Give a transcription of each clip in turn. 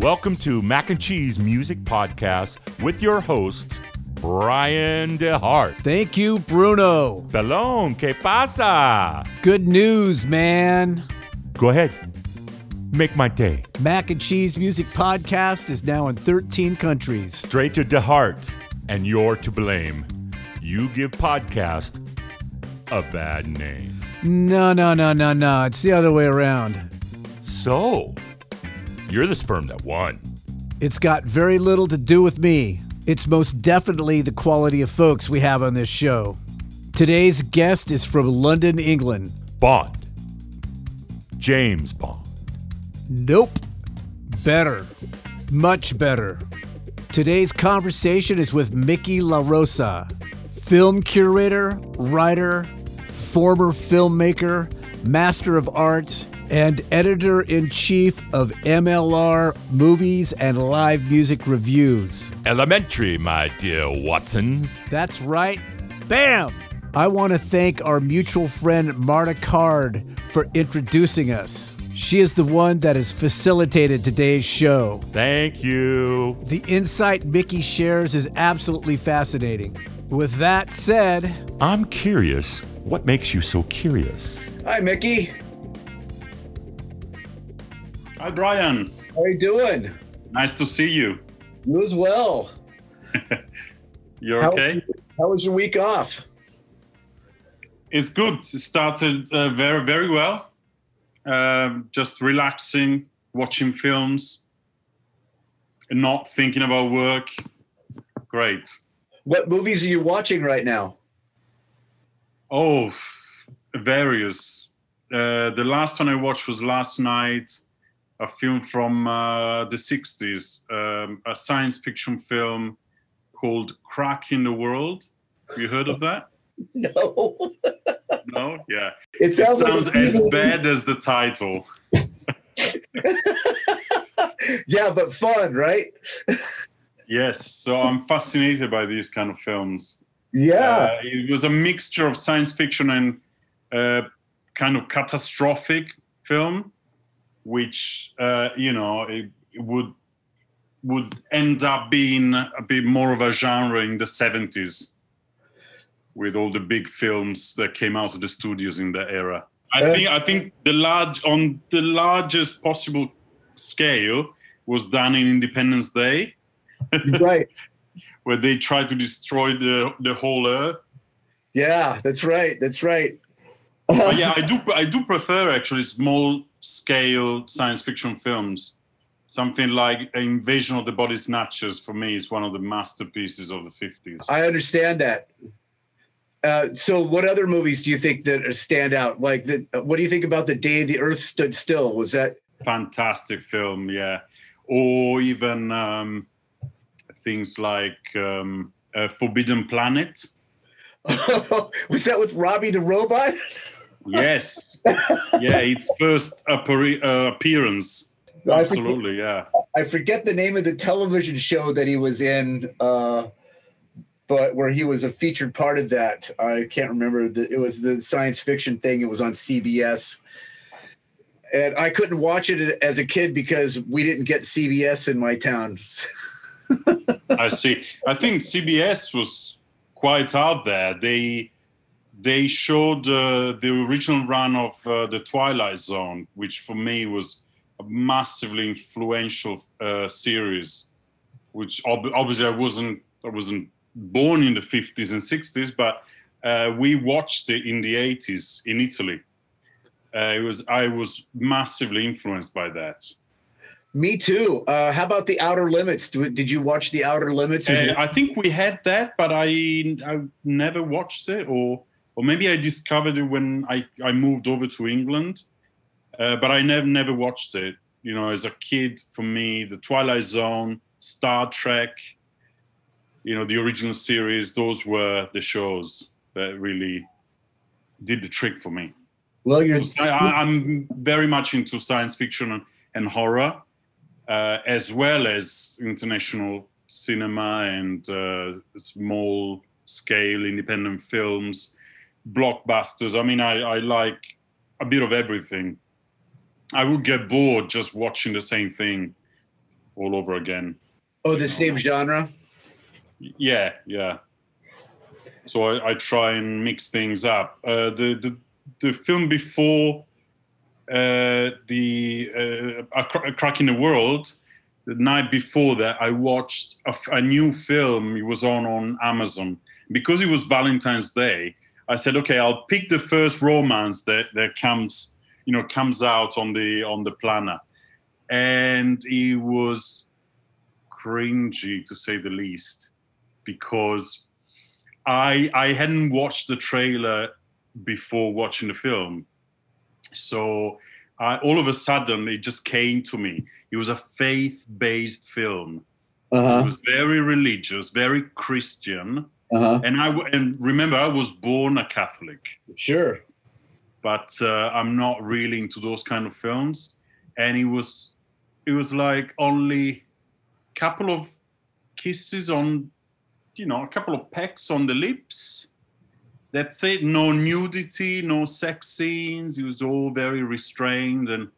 Welcome to Mac and Cheese Music Podcast with your hosts, Brian DeHart. Thank you, Bruno. Pelon, ¿qué pasa? Good news, man. Go ahead. Make my day. Mac and Cheese Music Podcast is now in 13 countries. Straight to DeHart, and you're to blame. You give podcast a bad name. No, no, no, no, no. It's the other way around. So, you're the sperm that won. It's got very little to do with me. It's most definitely the quality of folks we have on this show. Today's guest is from London, England. Bond. James Bond. Nope. Better. Much better. Today's conversation is with Mickey LaRosa, film curator, writer, former filmmaker, master of arts, and editor in chief of MLR Movies and Live Music Reviews. Elementary, my dear Watson. That's right. Bam! I want to thank our mutual friend Marta Card for introducing us. She is the one that has facilitated today's show. Thank you. The insight Mickey shares is absolutely fascinating. With that said, I'm curious. What makes you so curious? Hi, Mickey. Hi, Brian. How are you doing? Nice to see you. You as well. You're How- okay? How was your week off? It's good. It started uh, very, very well. Um, just relaxing, watching films, and not thinking about work. Great. What movies are you watching right now? Oh, various. Uh, the last one I watched was last night, a film from uh, the 60s, um, a science fiction film called Crack in the World. You heard of that? No. No? Yeah. It It sounds, sounds like as bad as the title. yeah, but fun, right? Yes. So I'm fascinated by these kind of films. Yeah. Uh, it was a mixture of science fiction and uh, kind of catastrophic film, which uh, you know it, it would would end up being a bit more of a genre in the 70s with all the big films that came out of the studios in that era. I Uh, think I think the large on the largest possible scale was done in Independence Day right. where they tried to destroy the the whole earth. Yeah, that's right. That's right. But yeah, I do I do prefer actually small scale science fiction films. Something like Invasion of the Body Snatchers for me is one of the masterpieces of the 50s. I understand that. Uh, so, what other movies do you think that stand out? Like, the, what do you think about the day the Earth stood still? Was that? Fantastic film, yeah. Or even um, things like um, uh, Forbidden Planet. was that with Robbie the robot? Yes, yeah, its first uh, appearance. I forget- Absolutely, yeah. I forget the name of the television show that he was in, uh, but where he was a featured part of that. I can't remember. The, it was the science fiction thing. It was on CBS. And I couldn't watch it as a kid because we didn't get CBS in my town. I see. I think CBS was quite out there. They they showed uh, the original run of uh, the Twilight Zone, which for me was a massively influential uh, series. Which ob- obviously I wasn't I wasn't born in the fifties and sixties, but uh, we watched it in the eighties in Italy. Uh, it was I was massively influenced by that. Me too. Uh, how about the Outer Limits? Did you watch the Outer Limits? Uh. I think we had that, but I I never watched it, or or maybe I discovered it when I, I moved over to England, uh, but I never never watched it. You know, as a kid, for me, the Twilight Zone, Star Trek, you know, the original series, those were the shows that really did the trick for me. well, you're So I, I'm very much into science fiction and, and horror, uh, as well as international cinema and uh, small scale independent films, blockbusters. I mean, I, I like a bit of everything. I would get bored just watching the same thing all over again. Oh, the same genre. Yeah, yeah. So I, I try and mix things up. Uh, the the the film before uh, the uh, a, crack in the world. The night before that, I watched a new film. It was on on Amazon because it was Valentine's Day. I said, okay, I'll pick the first romance that that comes, you know, comes out on the on the planner, and it was cringy to say the least because I I hadn't watched the trailer before watching the film, so I, all of a sudden it just came to me. It was a faith-based film. It Uh was very religious, very Christian, huh. Uh huh. and I and remember I was born a Catholic, Sure. but uh, I'm not really into those kind of films. And it was it was like only couple of kisses on, you know, a couple of pecks on the lips. That's it. No nudity, no sex scenes. It was all very restrained and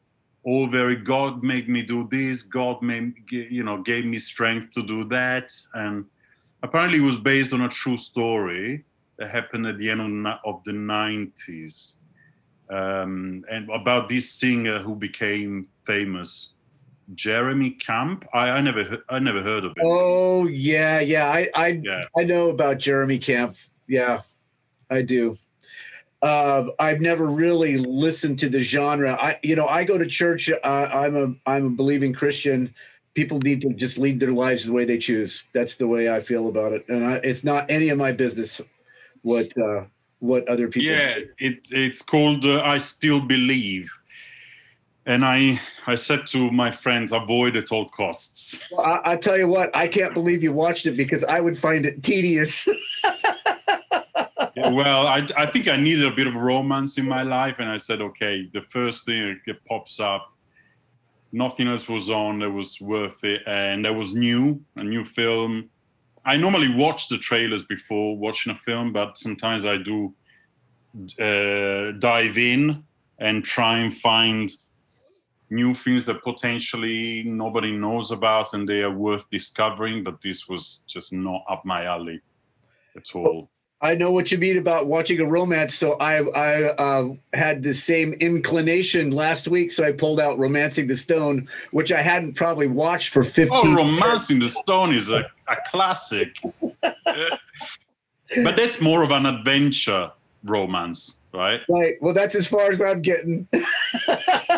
all very God made me do this. God made, you know, gave me strength to do that. And apparently, it was based on a true story that happened at the end of, the- 90s. Um, and about this singer who became famous, Jeremy Camp. I, I never, I never heard of it. Oh yeah, yeah. I I Yeah. I know about Jeremy Camp. Yeah, I do. Uh, I've never really listened to the genre. I, you know, I go to church. Uh, I'm a, I'm a believing Christian. People need to just lead their lives the way they choose. That's the way I feel about it, and I, it's not any of my business what uh, what other people. Yeah, it, it's called uh, I Still Believe. And I, I said to my friends, avoid at all costs. Well, I, I tell you what, I can't believe you watched it because I would find it tedious. Yeah, well, I, I think I needed a bit of romance in my life. And I said, okay, the first thing that pops up, nothing else was on that was worth it. And that was new, a new film. I normally watch the trailers before watching a film, but sometimes I do uh, dive in and try and find new things that potentially nobody knows about and they are worth discovering. But this was just not up my alley at all. I know what you mean about watching a romance. So I I uh, had the same inclination last week. So I pulled out *Romancing the Stone*, which I hadn't probably watched for fifteen. Oh, *Romancing the Stone* is a, a classic, but that's more of an adventure romance, right? Right. Well, that's as far as I'm getting.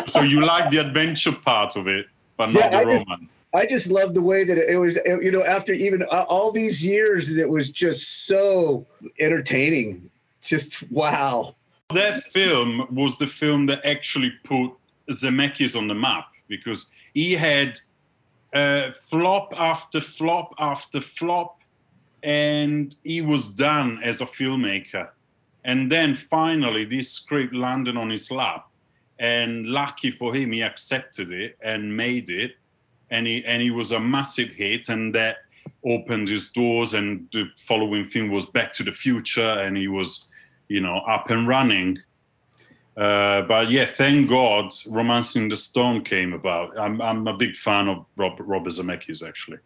So you like the adventure part of it, but not Yeah, the I just- romance. I just love the way that it was. You know, after even uh, all these years, it was just so entertaining. Just wow. That film was the film that actually put Zemeckis on the map because he had uh, flop after flop after flop, and he was done as a filmmaker. And then finally, this script landed on his lap, and lucky for him, he accepted it and made it, and he and he was a massive hit, and that opened his doors. And the following film was Back to the Future, and he was, you know, up and running. Uh, but yeah, thank God, *Romancing the Stone* came about. I'm I'm a big fan of Rob, Robert Zemeckis, actually.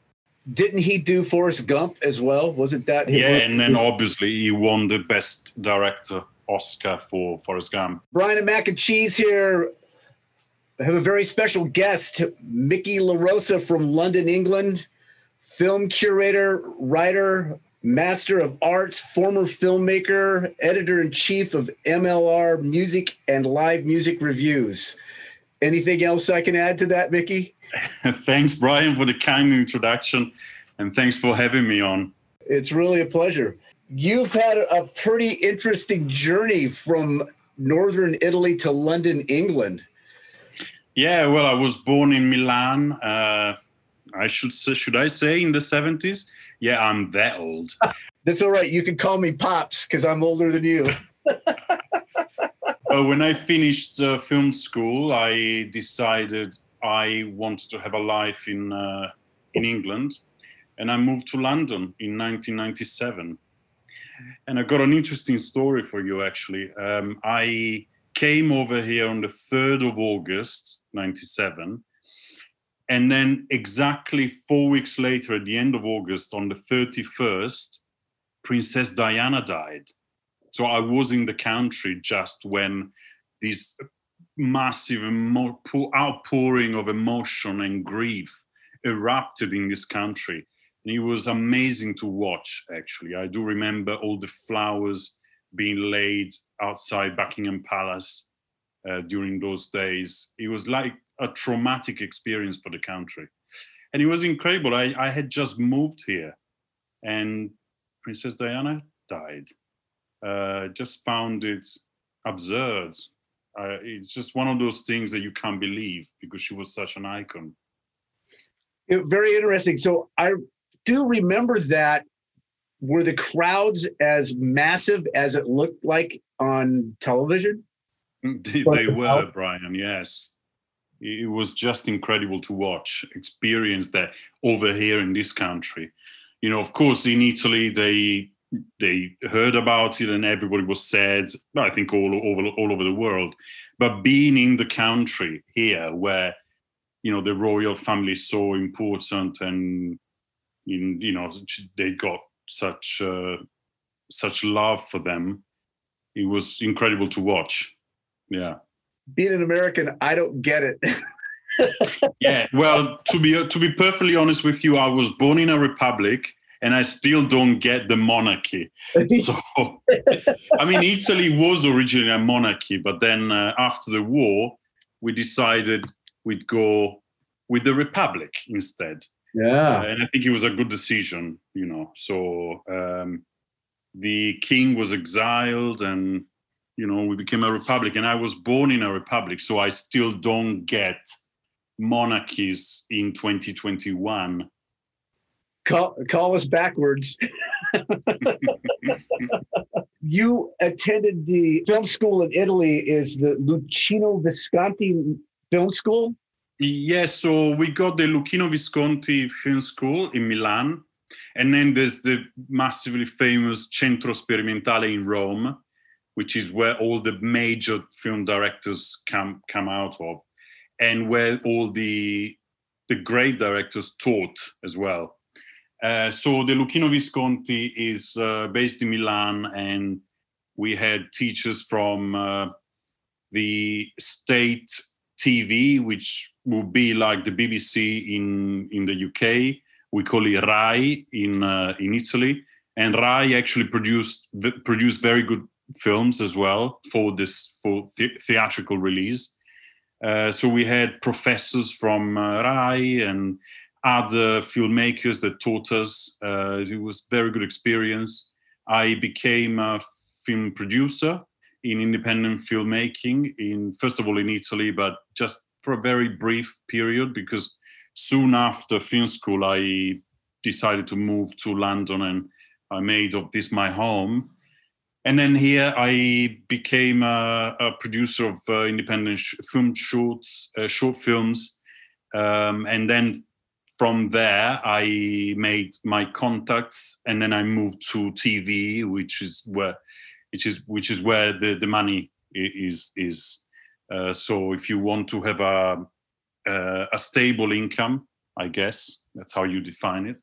Didn't he do Forrest Gump as well? Wasn't that? Yeah, and then obviously he won the Best Director Oscar for Forrest Gump. Brian and Mac and Cheese here. I have a very special guest, Mickey LaRosa from London, England, film curator, writer, master of arts, former filmmaker, editor in chief of MLR Music and Live Music Reviews. Anything else I can add to that, Mickey? thanks, Brian, for the kind introduction, and thanks for having me on. It's really a pleasure. You've had a pretty interesting journey from northern Italy to London, England. Yeah, well, I was born in Milan. Uh, I should say, should I say in the seventies? Yeah, I'm that old. That's all right. You can call me Pops because I'm older than you. Uh, when I finished uh, film school, I decided I wanted to have a life in uh, in England, and I moved to London in 1997. And I got an interesting story for you. Actually, um, I came over here on the 3rd of August 97, And then exactly four weeks later, at the end of August, on the 31st, Princess Diana died. So I was in the country just when this massive outpouring of emotion and grief erupted in this country. And it was amazing to watch, actually. I do remember all the flowers being laid outside Buckingham Palace uh, during those days. It was like a traumatic experience for the country. And it was incredible. I, I had just moved here and Princess Diana died. Uh, just found it absurd. Uh, it's just one of those things that you can't believe because she was such an icon. It, very interesting. So I do remember that. Were the crowds as massive as it looked like on television? Mm, they, they were, Brian, yes. It was just incredible to watch, experience that over here in this country. You know, of course, in Italy, they they heard about it and everybody was sad. I think all over all over the world, but being in the country here, where you know the royal family is so important, and in, you know they got such uh, such love for them, it was incredible to watch. Yeah. Being an American, I don't get it. yeah, well, to be to be perfectly honest with you, I was born in a republic, and I still don't get the monarchy. So, I mean, Italy was originally a monarchy, but then uh, after the war, we decided we'd go with the republic instead. Yeah, uh, and I think it was a good decision, you know. So um, the king was exiled, and you know, we became a republic, and I was born in a republic, so I still don't get monarchies in 2021. Call, call us backwards. you attended the film school in Italy, is the Luchino Visconti Film School? Yes, so we got the Luchino Visconti Film School in Milan, and then there's the massively famous Centro Sperimentale in Rome, which is where all the major film directors come come out of, and where all the the great directors taught as well. Uh, so the Luchino Visconti is uh, based in Milan, and we had teachers from uh, the state TV, which would be like the BBC in in the UK. We call it Rai in uh, in Italy, and Rai actually produced produced very good films as well for this for the- theatrical release. Uh, so we had professors from uh, RAI and other filmmakers that taught us. Uh, it was very good experience. I became a film producer in independent filmmaking in first of all in Italy, but just for a very brief period because soon after film school I decided to move to London and I made of this my home and then here I became a, a producer of uh, independent sh- film shorts, uh, short films, um, and then from there I made my contacts, and then I moved to TV, which is where, which is which is where the the money is is. Uh, so if you want to have a a stable income, I guess that's how you define it.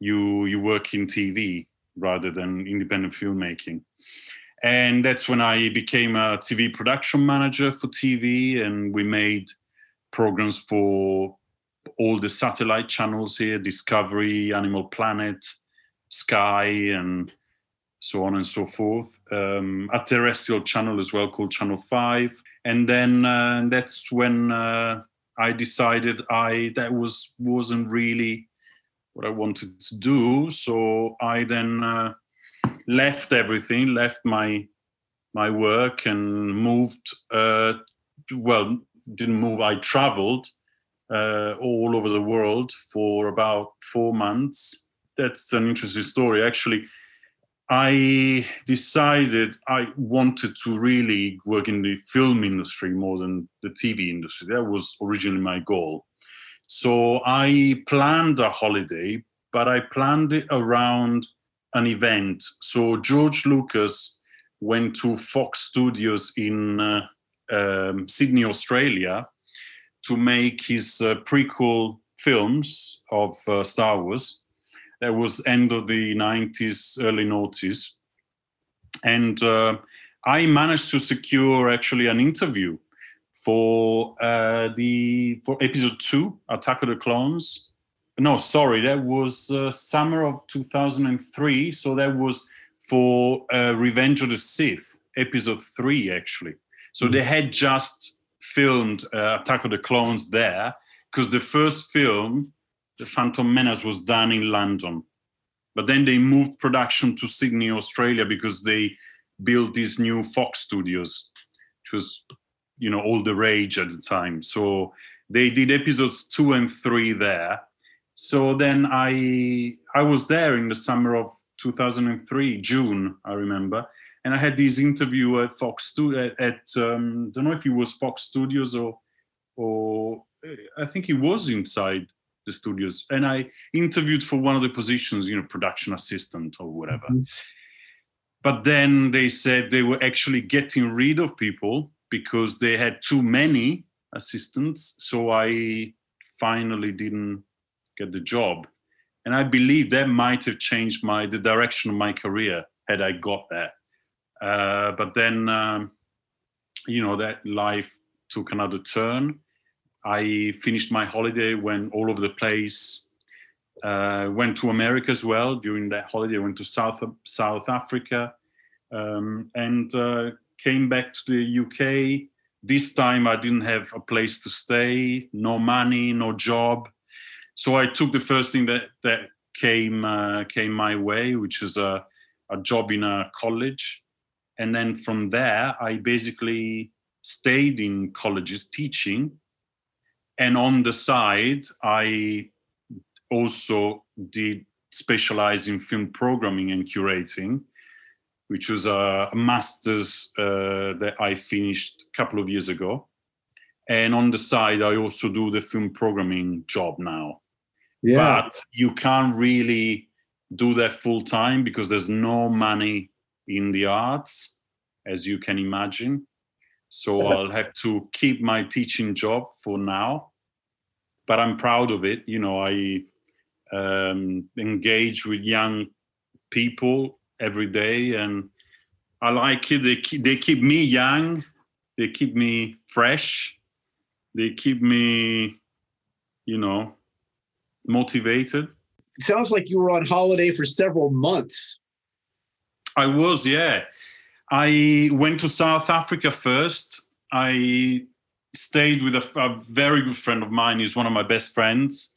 You you work in TV rather than independent filmmaking. And that's when I became a TV production manager for TV, and we made programs for all the satellite channels here Discovery, Animal Planet, Sky, and so on and so forth. Um, a terrestrial channel as well called Channel 5. And then uh, that's when uh, I decided I that was wasn't really what I wanted to do. So I then uh, left everything, left my my work, and moved. Uh, well, didn't move. I traveled uh, all over the world for about four months. That's an interesting story, actually. I decided I wanted to really work in the film industry more than the TV industry. That was originally my goal. So I planned a holiday, but I planned it around an event. So George Lucas went to Fox Studios in uh, um, Sydney, Australia, to make his uh, prequel films of uh, Star Wars. That was end of the 90s, early noughties. And uh, I managed to secure actually an interview for uh, the for episode two, Attack of the Clones. No, sorry, that was uh, summer of 2003. So that was for uh, Revenge of the Sith, episode three, actually. So mm-hmm. they had just filmed uh, Attack of the Clones there because the first film, The Phantom Menace, was done in London. But then they moved production to Sydney, Australia, because they built these new Fox studios, which was, you know, all the rage at the time. So they did episodes two and three there. So then I I was there in the summer of 2003, June, I remember, and I had this interview at Fox Studio at, um, I don't know if it was Fox Studios or or I think he was inside the studios, and I interviewed for one of the positions, you know, production assistant or whatever. Mm-hmm. But then they said they were actually getting rid of people because they had too many assistants. So I finally didn't get the job, and I believe that might have changed my the direction of my career had I got that. Uh, but then, um, you know, that life took another turn I finished my holiday, went all over the place. Uh, went to America as well during that holiday. Went to South South Africa um, and uh, came back to the UK. This time I didn't have a place to stay, no money, no job. So I took the first thing that that came uh, came my way, which is a, a job in a college. And then from there, I basically stayed in colleges teaching and on the side i also did specialize in film programming and curating which was a, master's uh, that i finished a couple of years ago. And on the side i also do the film programming job now. Yeah. but you can't really do that full time because there's no money in the arts as you can imagine so I'll have to keep my teaching job for now, but I'm proud of it. You know, I um, engage with young people every day, and I like it. They keep, they keep me young, they keep me fresh, they keep me, you know, motivated. It sounds like you were on holiday for several months. I was, yeah. I went to South Africa first. I stayed with a, a, very good friend of mine. He's one of my best friends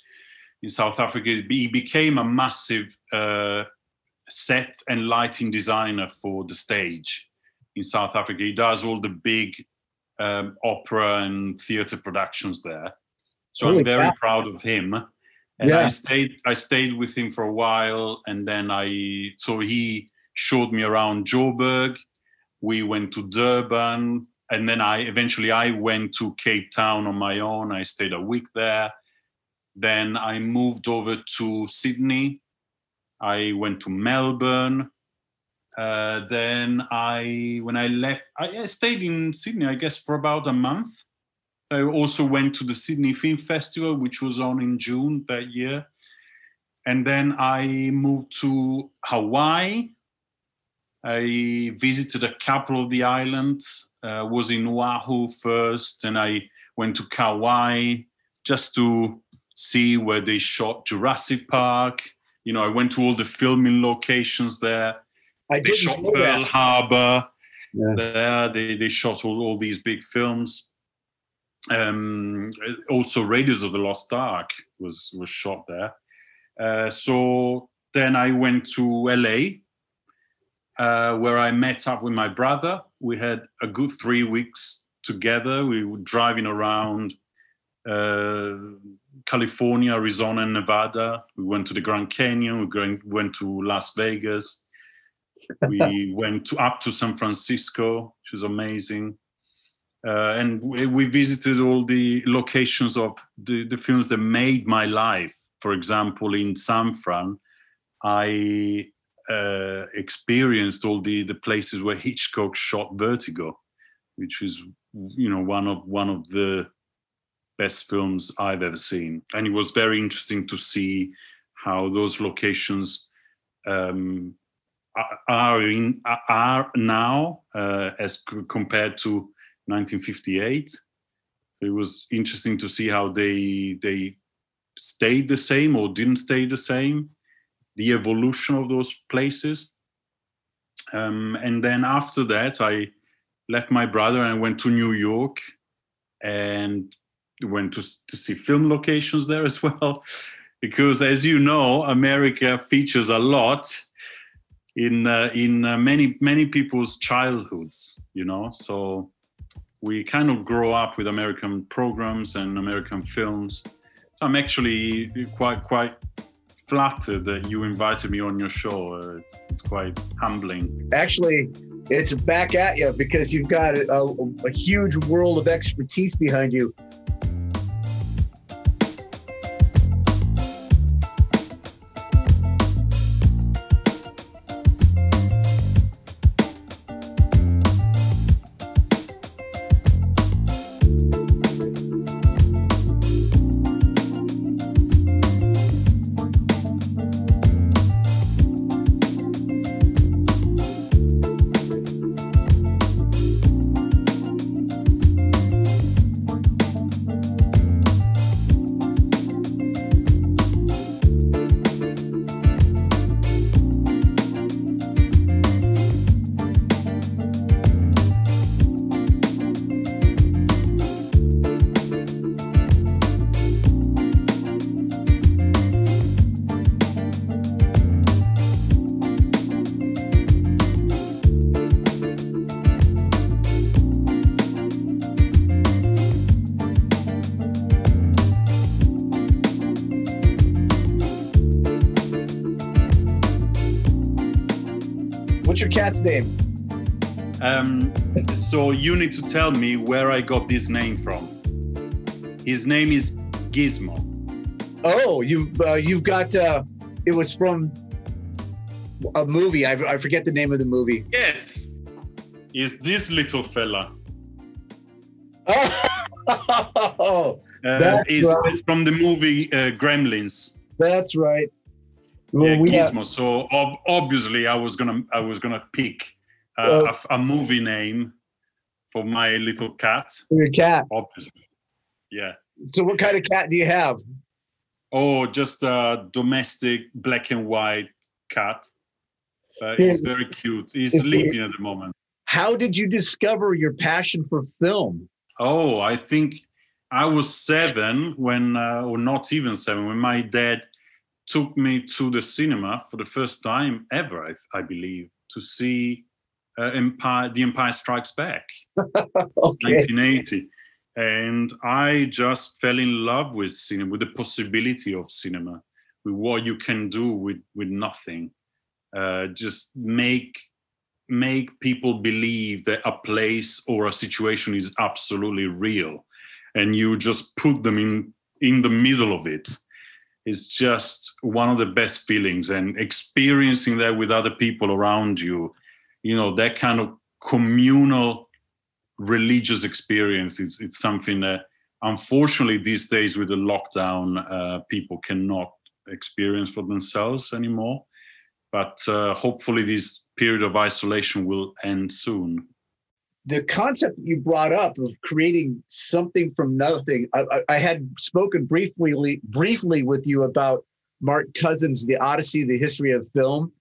in South Africa. He became a massive uh, set and lighting designer for the stage in South Africa. He does all the big um, opera and theater productions there. So I'm very proud of him. And yeah. I stayed I stayed with him for a while and then I so he showed me around Joburg we went to Durban, and then I eventually I went to Cape Town on my own. I stayed a week there. Then I moved over to Sydney. I went to Melbourne. Uh, then I, when I left, I, I stayed in Sydney, I guess, for about a month. I also went to the Sydney Film Festival, which was on in June that year. And then I moved to Hawaii I visited a couple of the islands. Uh, was in Oahu first, and I went to Kauai just to see where they shot Jurassic Park. You know, I went to all the filming locations there. I they shot Pearl that. Harbor. Yeah. There, they they shot all, all these big films. Um, also, Raiders of the Lost Ark was was shot there. Uh, so then I went to LA uh, where I met up with my brother. We had a good three weeks together. We were driving around uh, California, Arizona, and Nevada. We went to the Grand Canyon. We going, went to Las Vegas. We went to, up to San Francisco, which was amazing. Uh, and we, we, visited all the locations of the, the films that made my life. For example, in San Fran, I uh, experienced all the the places where Hitchcock shot Vertigo, which is you know one of one of the best films I've ever seen. And it was very interesting to see how those locations um, are in are now uh, as compared to 1958. It was interesting to see how they they stayed the same or didn't stay the same, the evolution of those places. Um, and then after that, I left my brother and went to New York and went to, to see film locations there as well. Because as you know, America features a lot in uh, in uh, many many people's childhoods, you know. So we kind of grow up with American programs and American films. So I'm actually quite quite flattered that you invited me on your show. Uh, it's, it's quite humbling. Actually, it's back at you because you've got a, a huge world of expertise behind you. Name? Um, so you need to tell me where I got this name from. His name is Gizmo. Oh, you uh, you've got uh, it was from a movie. I, I forget the name of the movie. Yes, is this little fella. Oh, uh, is right. from the movie uh, Gremlins. That's right. Well, yeah, Gizmo. Have... So ob- obviously, I was gonna I was gonna pick uh, well, a, a, movie name for my little cat. For your cat, obviously. Yeah. So, what kind of cat do you have? Oh, just a domestic black and white cat. Uh, he's very cute. He's sleeping at the moment. How did you discover your passion for film? Oh, I think I was seven when, uh, or not even seven, when my dad took me to the cinema for the first time ever, I, I believe, to see uh, Empire, The Empire Strikes Back, okay. 1980. And I just fell in love with cinema, with the possibility of cinema, with what you can do with, with nothing. Uh, just make make people believe that a place or a situation is absolutely real and you just put them in in the middle of it is just one of the best feelings and experiencing that with other people around you you know that kind of communal religious experience is it's something that unfortunately these days with the lockdown uh, people cannot experience for themselves anymore. But uh, hopefully this period of isolation will end soon the concept you brought up of creating something from nothing. I, I, had spoken briefly briefly with you about Mark Cousins' The Odyssey, the history of film.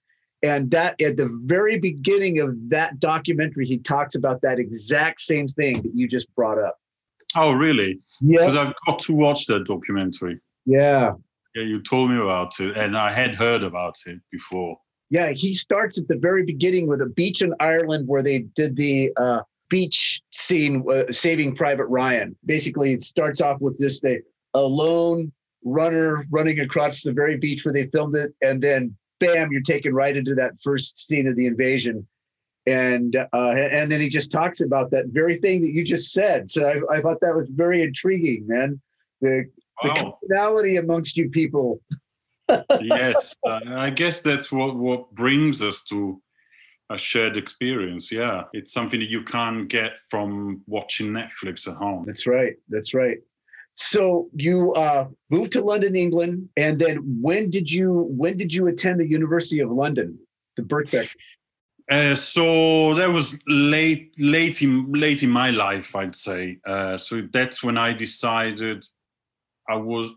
And that at the very beginning of that documentary, he talks about that exact same thing that you just brought up. Oh, really? Yeah. Because I've got to watch that documentary. Yeah. Yeah, you told me about it, and I had heard about it before. Yeah, he starts at the very beginning with a beach in Ireland where they did the uh, beach scene, uh, Saving Private Ryan. Basically, it starts off with just a, a lone runner running across the very beach where they filmed it, and then bam, you're taken right into that first scene of the invasion. And uh, and then he just talks about that very thing that you just said. So I, I thought that was very intriguing, man. The wow. the commonality amongst you people. yes, uh, I guess that's what what brings us to a shared experience. Yeah, it's something that you can't get from watching Netflix at home. That's right. That's right. So you uh, moved to London, England, and then when did you when did you attend the University of London, the Birkbeck? Uh, so that was late, late in late in my life, I'd say. Uh, so that's when I decided I was.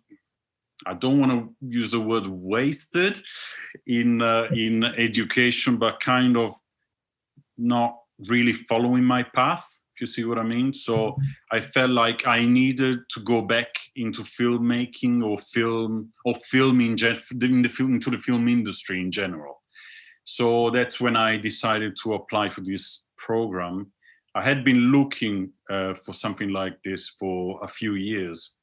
I don't want to use the word wasted in uh, in education, but kind of not really following my path if you see what I mean. So I felt like I needed to go back into filmmaking or film or film in, gen- in the film into the film industry in general. So that's when I decided to apply for this program. I had been looking uh, for something like this for a few years.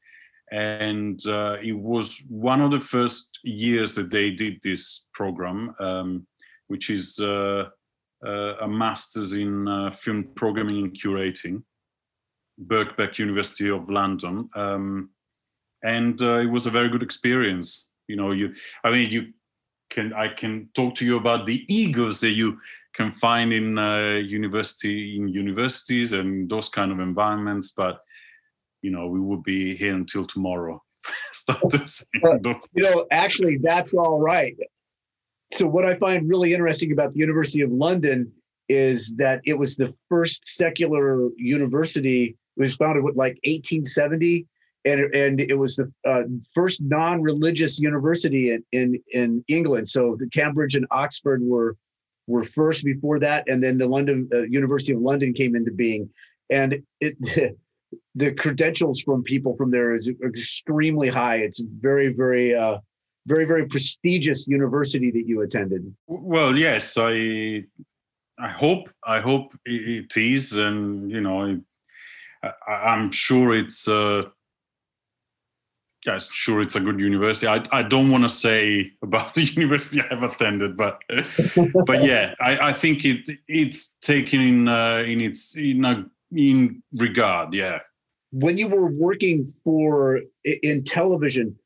And uh, it was one of the first years that they did this program, um, which is uh, a master's in uh, film programming and curating, Birkbeck University of London, um, and uh, it was a very good experience. You know, you, I mean, you can, I can talk to you about the egos that you can find in uh, university, in universities, and those kind of environments, but you know, we would be here until tomorrow. Start to say, you know, actually, that's all right so what I find really interesting about the University of London is that it was the first secular university. It was founded with like 1870, and and it was the uh, first non-religious university in, in in England. So Cambridge and Oxford were were first before that, and then the London uh, University of London came into being, and it. the credentials from people from there is extremely high. It's very, very uh, very very prestigious university that you attended well yes i i hope i hope it is and you know I, am sure it's uh yeah, sure it's a good university. I, I don't want to say about the university I've attended, but but yeah, I, I think it it's taken in uh, in its in a in regard. Yeah. When you were working for in television,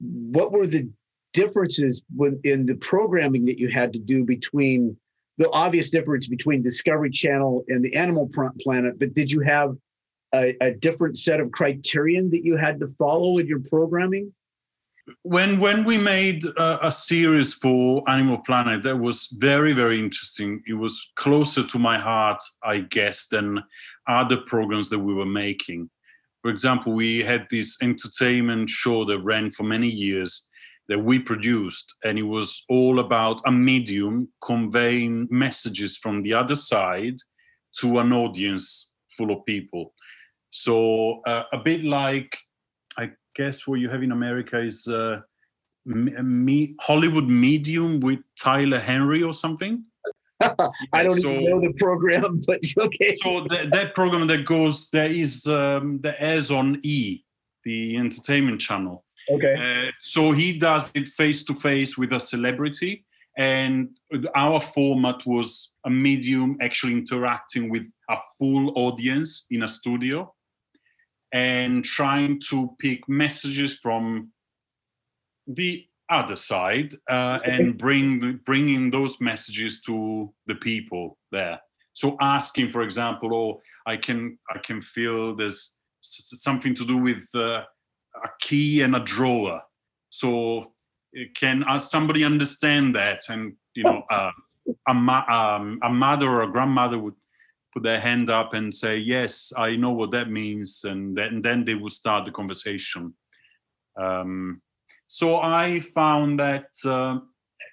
what were the differences in the programming that you had to do between the obvious difference between Discovery Channel and the Animal Planet, but did you have a, a different set of criterion that you had to follow in your programming? when when we made a, a, series for Animal Planet, that was very very interesting. It was closer to my heart, I guess, than other programs that we were making. For example, we had this entertainment show that ran for many years, that we produced, and it was all about a medium conveying messages from the other side to an audience full of people. So uh, a bit like, I guess, what you have in America is uh, me, Hollywood Medium with Tyler Henry or something. I don't so, even know the program, but okay. So that, that program that goes there is um, that airs on E, the entertainment channel. Okay. Uh, so he does it face to face with a celebrity, and our format was a medium actually interacting with a full audience in a studio and trying to pick messages from the other side uh, and bring bringing those messages to the people there so asking for example oh i can i can feel there's something to do with uh, a key and a drawer. So can uh, somebody understand that? And you know, uh, a, ma- um, a mother or a grandmother would put their hand up and say, "Yes, I know what that means," and then, and then they would start the conversation. Um, so I found that uh,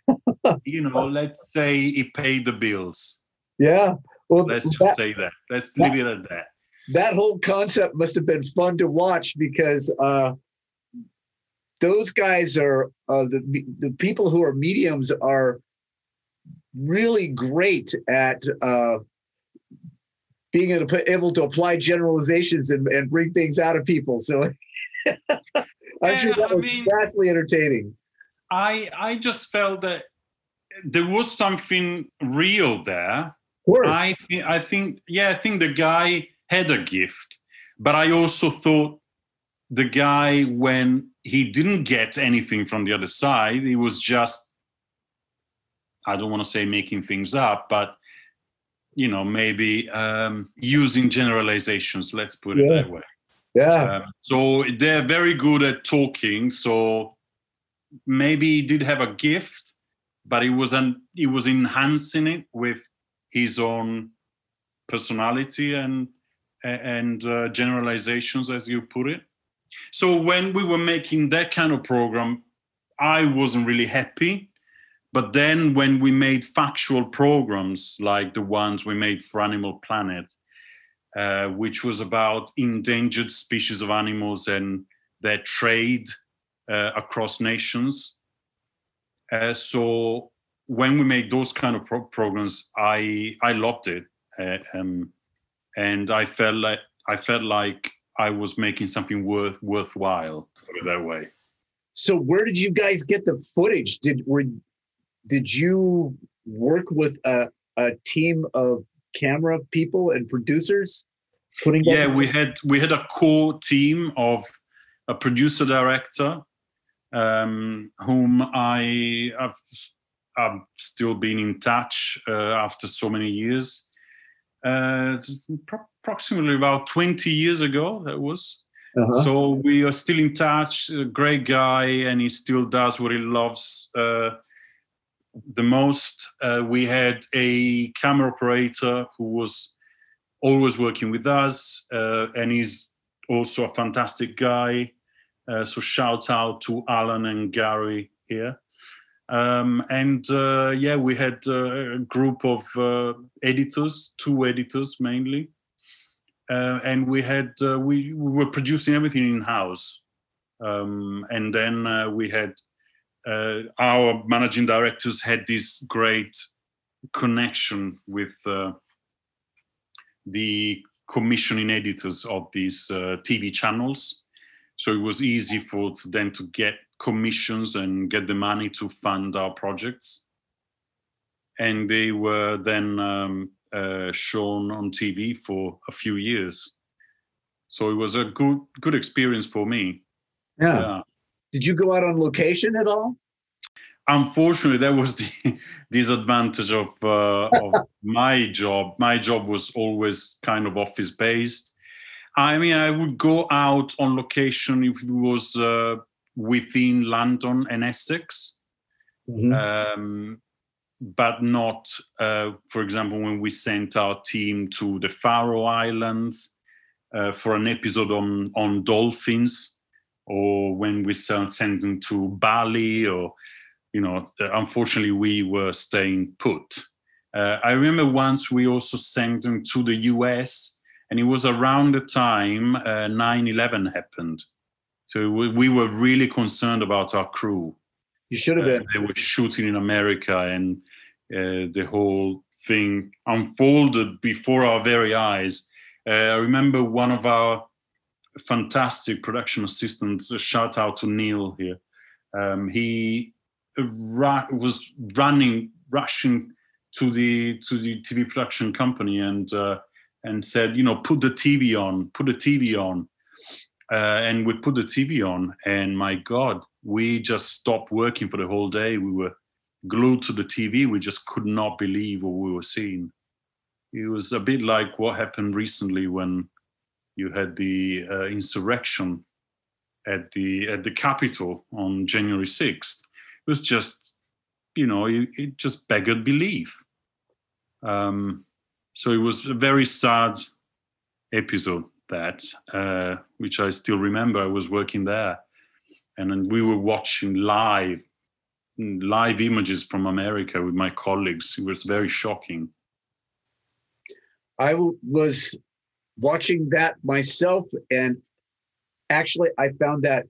you know, let's say it paid the bills. Yeah. Well, let's just that, say that. Let's that, leave it at that that whole concept must have been fun to watch because uh, those guys are uh, the the people who are mediums are really great at uh, being able to, able to apply generalizations and, and bring things out of people. So I'm yeah, sure that was mean, vastly entertaining. I I just felt that there was something real there. I think I think yeah I think the guy had a gift. But I also thought the guy, when he didn't get anything from the other side, he was just, I don't want to say making things up, but you know, maybe um, using generalizations. Let's put it that way. Yeah. Um, so they're very good at talking. So maybe he did have a gift, but he wasn't. He was enhancing it with his own personality and and uh, generalizations, as you put it. So when we were making that kind of program, I wasn't really happy. But then when we made factual programs like the ones we made for Animal Planet, uh, which was about endangered species of animals and their trade uh, across nations. Uh, so when we made those kind of pro- programs, I I loved it, uh, um, and I felt like I felt like I was making something worth worthwhile. That way. So where did you guys get the footage? Did were did you work with a, a team of camera people and producers putting yeah we had we had a core team of a producer director um, whom i have i've still been in touch uh, after so many years uh, approximately about 20 years ago that was uh-huh. so we are still in touch a great guy and he still does what he loves uh, the most. Uh, we had a camera operator who was always working with us, uh, and he's also a fantastic guy. Uh, so shout out to Alan and Gary here. Um, and uh, yeah, we had uh, a group of uh, editors, two editors mainly, and we had we, we, were producing everything in house. Um, and then we had uh, our managing directors had this great connection with uh, the commissioning editors of these uh, TV channels. So it was easy for, for, them to get commissions and get the money to fund our projects. And they were then um, uh, shown on TV for a few years. So it was a good good experience for me. yeah. yeah did you go out on location at all? Unfortunately, that was the disadvantage of, uh, of my job. My job was always kind of office based. I mean, I would go out on location if it was uh, within London and Essex, mm-hmm. um, but not, uh, for example, when we sent our team to the Faroe Islands uh, for an episode on on dolphins or when we sent them to Bali, or you know, unfortunately we were staying put. Uh, I remember once we also sent them to the U.S. and it was around the time uh, 9/11 happened, so we, we, were really concerned about our crew. You should have been. Uh, they were shooting in America, and uh, the whole thing unfolded before our very eyes. Uh, I remember one of our fantastic production assistants. A shout out to Neil here. Um, he ra- was running, rushing to the to the TV production company and uh, and said, you know, put the TV on, put the TV on, uh, and we put the TV on, and my God, we just stopped working for the whole day. We were glued to the TV. We just could not believe what we were seeing. It was a bit like what happened recently when you had the uh, insurrection at the at the Capitol on January 6th. It was just, you know, it, it just beggared belief. Um, so it was a very sad episode that, uh, which I still remember. I was working there, and then we were watching live live images from America with my colleagues. It was very shocking. I was watching that myself, and actually, I found that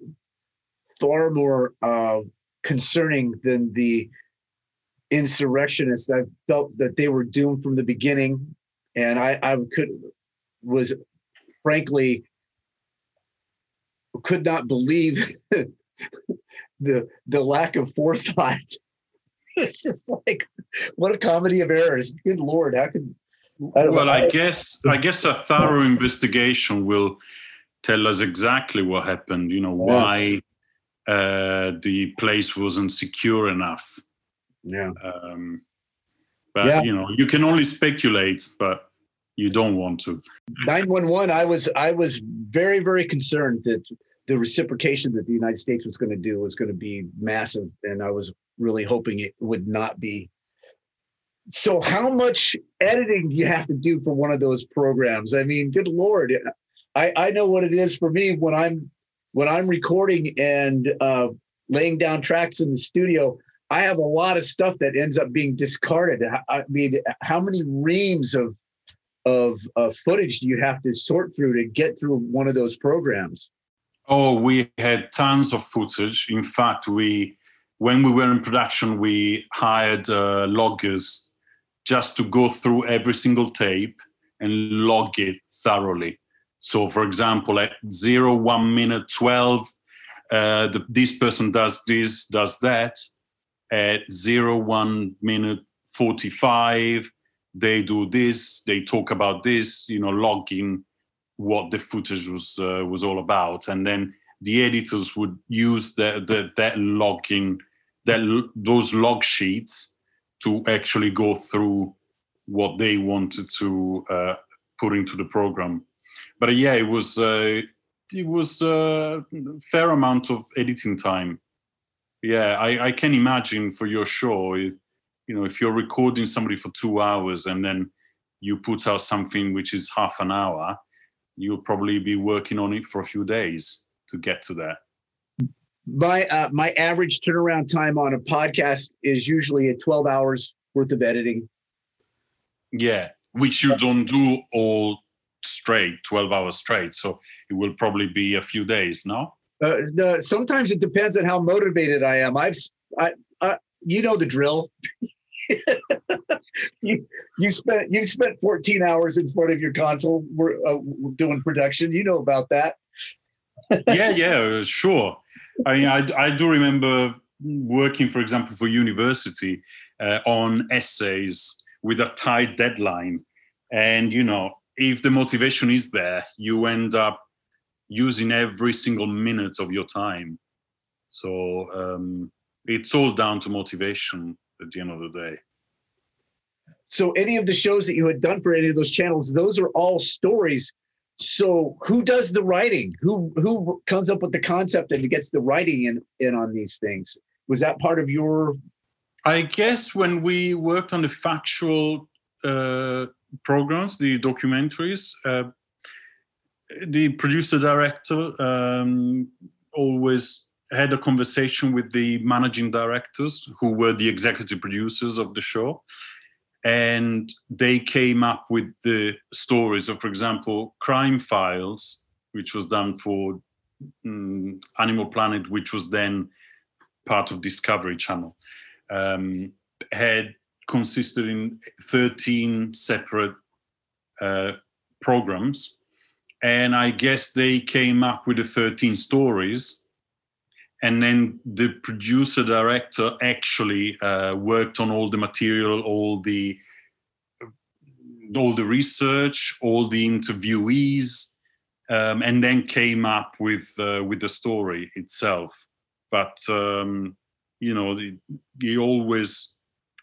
far more uh, concerning than the insurrectionists. I felt that they were doomed from the beginning, and I, I could was frankly could not believe the the lack of forethought. it's just like what a comedy of errors. Good lord, how could I well, I guess I guess a thorough investigation will tell us exactly what happened. You know why uh, the place wasn't secure enough. Yeah. Um, but yeah. you know, you can only speculate, but you don't want to. Nine one one. I was I was very, very concerned that the reciprocation that the United States was going to do was going to be massive, and I was really hoping it would not be. So, how much editing do you have to do for one of those programs? I mean, good lord, I I know what it is for me when I'm when I'm recording and uh, laying down tracks in the studio. I have a lot of stuff that ends up being discarded. I mean, how many reams of of footage do you have to sort through to get through one of those programs? Oh, we had tons of footage. In fact, we when we were in production, we hired uh, loggers just to go through every single tape and log it thoroughly. So, for example, at zero, one minute, 12, uh, the, this person does this, does that. At zero, one minute, 45, they do this, they talk about this, you know, logging what the footage was uh, was all about, and then the editors would use the, the, that logging, that those log sheets to actually go through what they wanted to uh, put into the program. But uh, yeah, it was uh, it was a fair amount of editing time. Yeah, I, I can imagine for your show you know if you're recording somebody for two hours and then you put out something which is half an hour you'll probably be working on it for a few days to get to that my uh, my average turnaround time on a podcast is usually at 12 hours worth of editing. Yeah which you don't do all straight 12 hours straight so it will probably be a few days no? Uh, the, sometimes it depends on how motivated i am. I've I, I, you know the drill you you spent you spent 14 hours in front of your console we're uh, doing production. You know about that. Yeah yeah sure. I mean I, I do remember working for example for university uh, on essays with a tight deadline. And you know if the motivation is there you end up using every single minute of your time. So um, it's all down to motivation at the end of the day. So, any of the shows that you had done for any of those channels, those are all stories. So, who does the writing? Who who comes up with the concept and gets the writing in in on these things? Was that part of your? I guess when we worked on the factual uh, programs, the documentaries, uh, the producer director um, always had a conversation with the managing directors who were the executive producers of the show and they came up with the stories of for example crime files which was done for um, animal planet which was then part of discovery channel um, had consisted in 13 separate uh, programs. And i guess they came up with the 13 stories and then the producer director actually uh, worked on all the material all the all the research all the interviewees um, and then came up with uh, with the story itself. But um, you know he always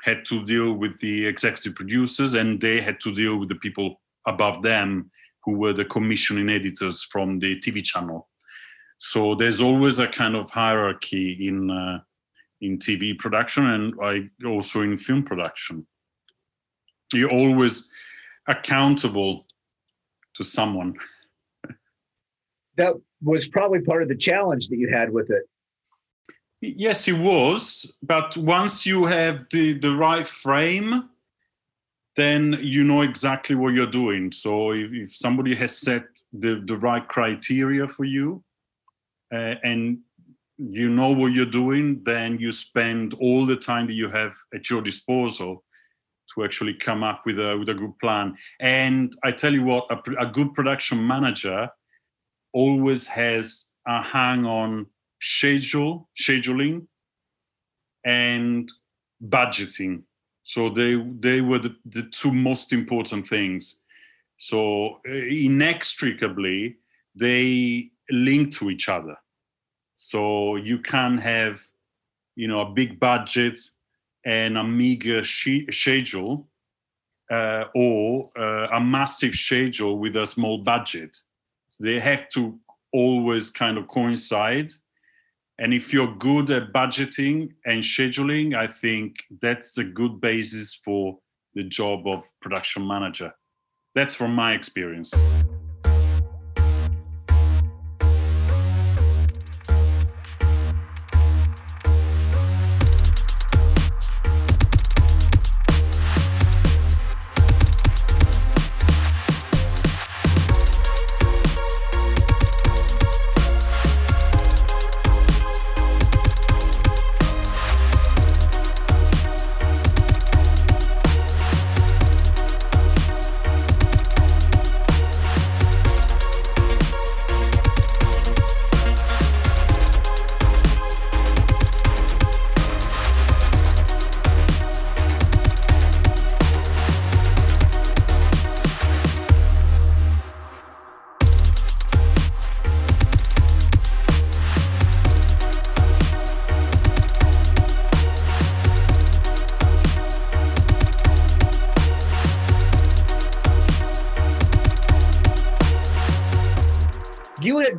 had to deal with the executive producers and they had to deal with the people above them who were the commissioning editors from the tv channel so there's always a kind of hierarchy in uh, in TV production and I also in film production. You're always accountable to someone. that was probably part of the challenge that you had with it. Yes, it was. But once you have the, the right frame, then you know exactly what you're doing. So if, if somebody has set the, the right criteria for you, uh, and you know what you're doing, then you spend all the time that you have at your disposal to actually come up with a with a good plan. And I tell you what, a, a good production manager always has a hang on schedule, scheduling, and budgeting. So they they were the, the two most important things. So uh, inextricably, they linked to each other. So you can have, you know, a big budget and a meager schedule, uh, or uh, a massive schedule with a small budget. they have to always kind of coincide. And if you're good at budgeting and scheduling, I think that's the good basis for the job of production manager. That's from my experience.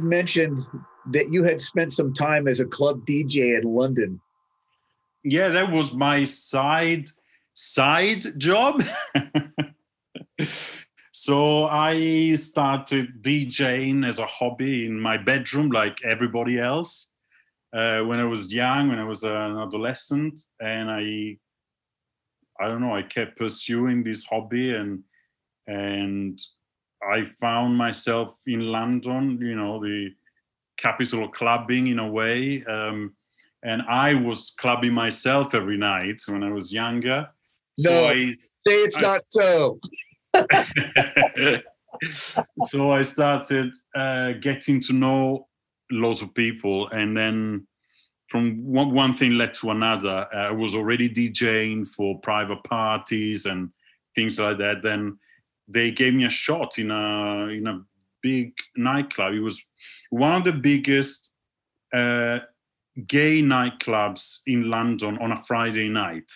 Mentioned that you had spent some time as a club DJ in London. yeah that was my side side job so i started djing as a hobby in my bedroom like everybody else uh, when i was young when i was an adolescent and i i don't know i kept pursuing this hobby and and i found myself in london you know the capital of clubbing in a way um, and I was clubbing myself every night when I was younger. No. So I, Say it's I- not so. so I started uh, getting to know lots of people, and then from one, one thing led to another. I was already DJing for private parties and things like that. Then they gave me a shot in a in a big nightclub. It was one of the biggest uh, gay nightclubs in London on a Friday night.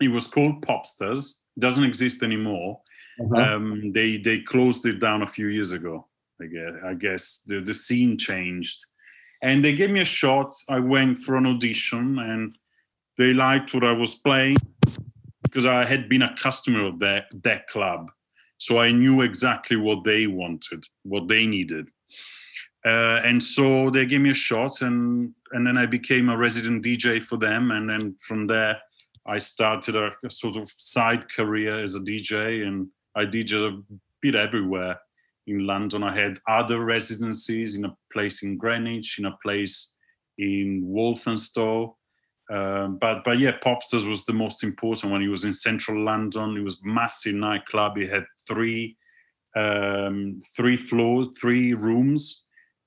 It was called Popstarz. Doesn't exist anymore. Uh-huh. Um, they they closed it down a few years ago. I guess, I guess the the scene changed, and they gave me a shot. I went for an audition, and they liked what I was playing because I had been a customer of that that club, so I knew exactly what they wanted, what they needed, uh, and so they gave me a shot, and and then I became a resident DJ for them, and then from there I started a, a sort of side career as a DJ, and I DJed a bit everywhere in London. I had other residencies in a place in Greenwich, in a place in Walthamstow. Um, but but yeah, Popstarz was the most important one. He was in central London. It was massive nightclub. It had three um, three floors, three rooms.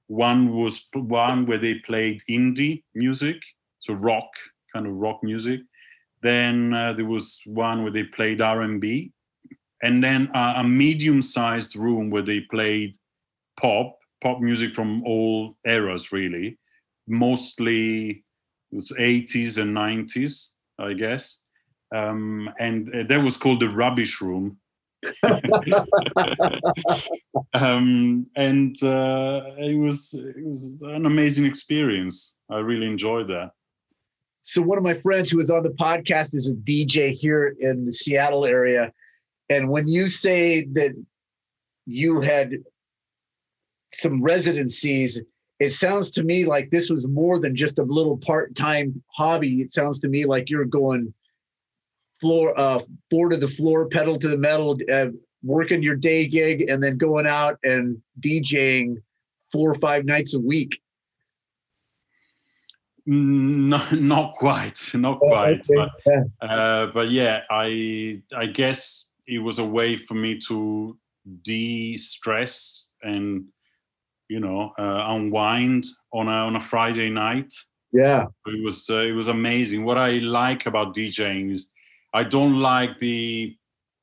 One was one where they played indie music, so rock kind of rock music. Then uh, there was one where they played R&B, and then uh, a medium-sized room where they played pop, pop music from all eras, really, mostly was 80s and 90s, I guess. Um, and uh, that was called the Rubbish Room. um, and uh, it was it was an amazing experience. I really enjoyed that. So one of my friends who was on the podcast is a DJ here in the Seattle area. And when you say that you had some residencies, it sounds to me like this was more than just a little part-time hobby. It sounds to me like you're going floor uh floor to the floor, pedal to the metal, uh, working your day gig and then going out and DJing four or five nights a week. No, not quite, not Oh, quite. okay. But uh, but yeah, I I guess it was a way for me to de-stress and you know uh, unwind on a on a Friday night. Yeah. It was uh, it was amazing. What I like about DJing is I don't like the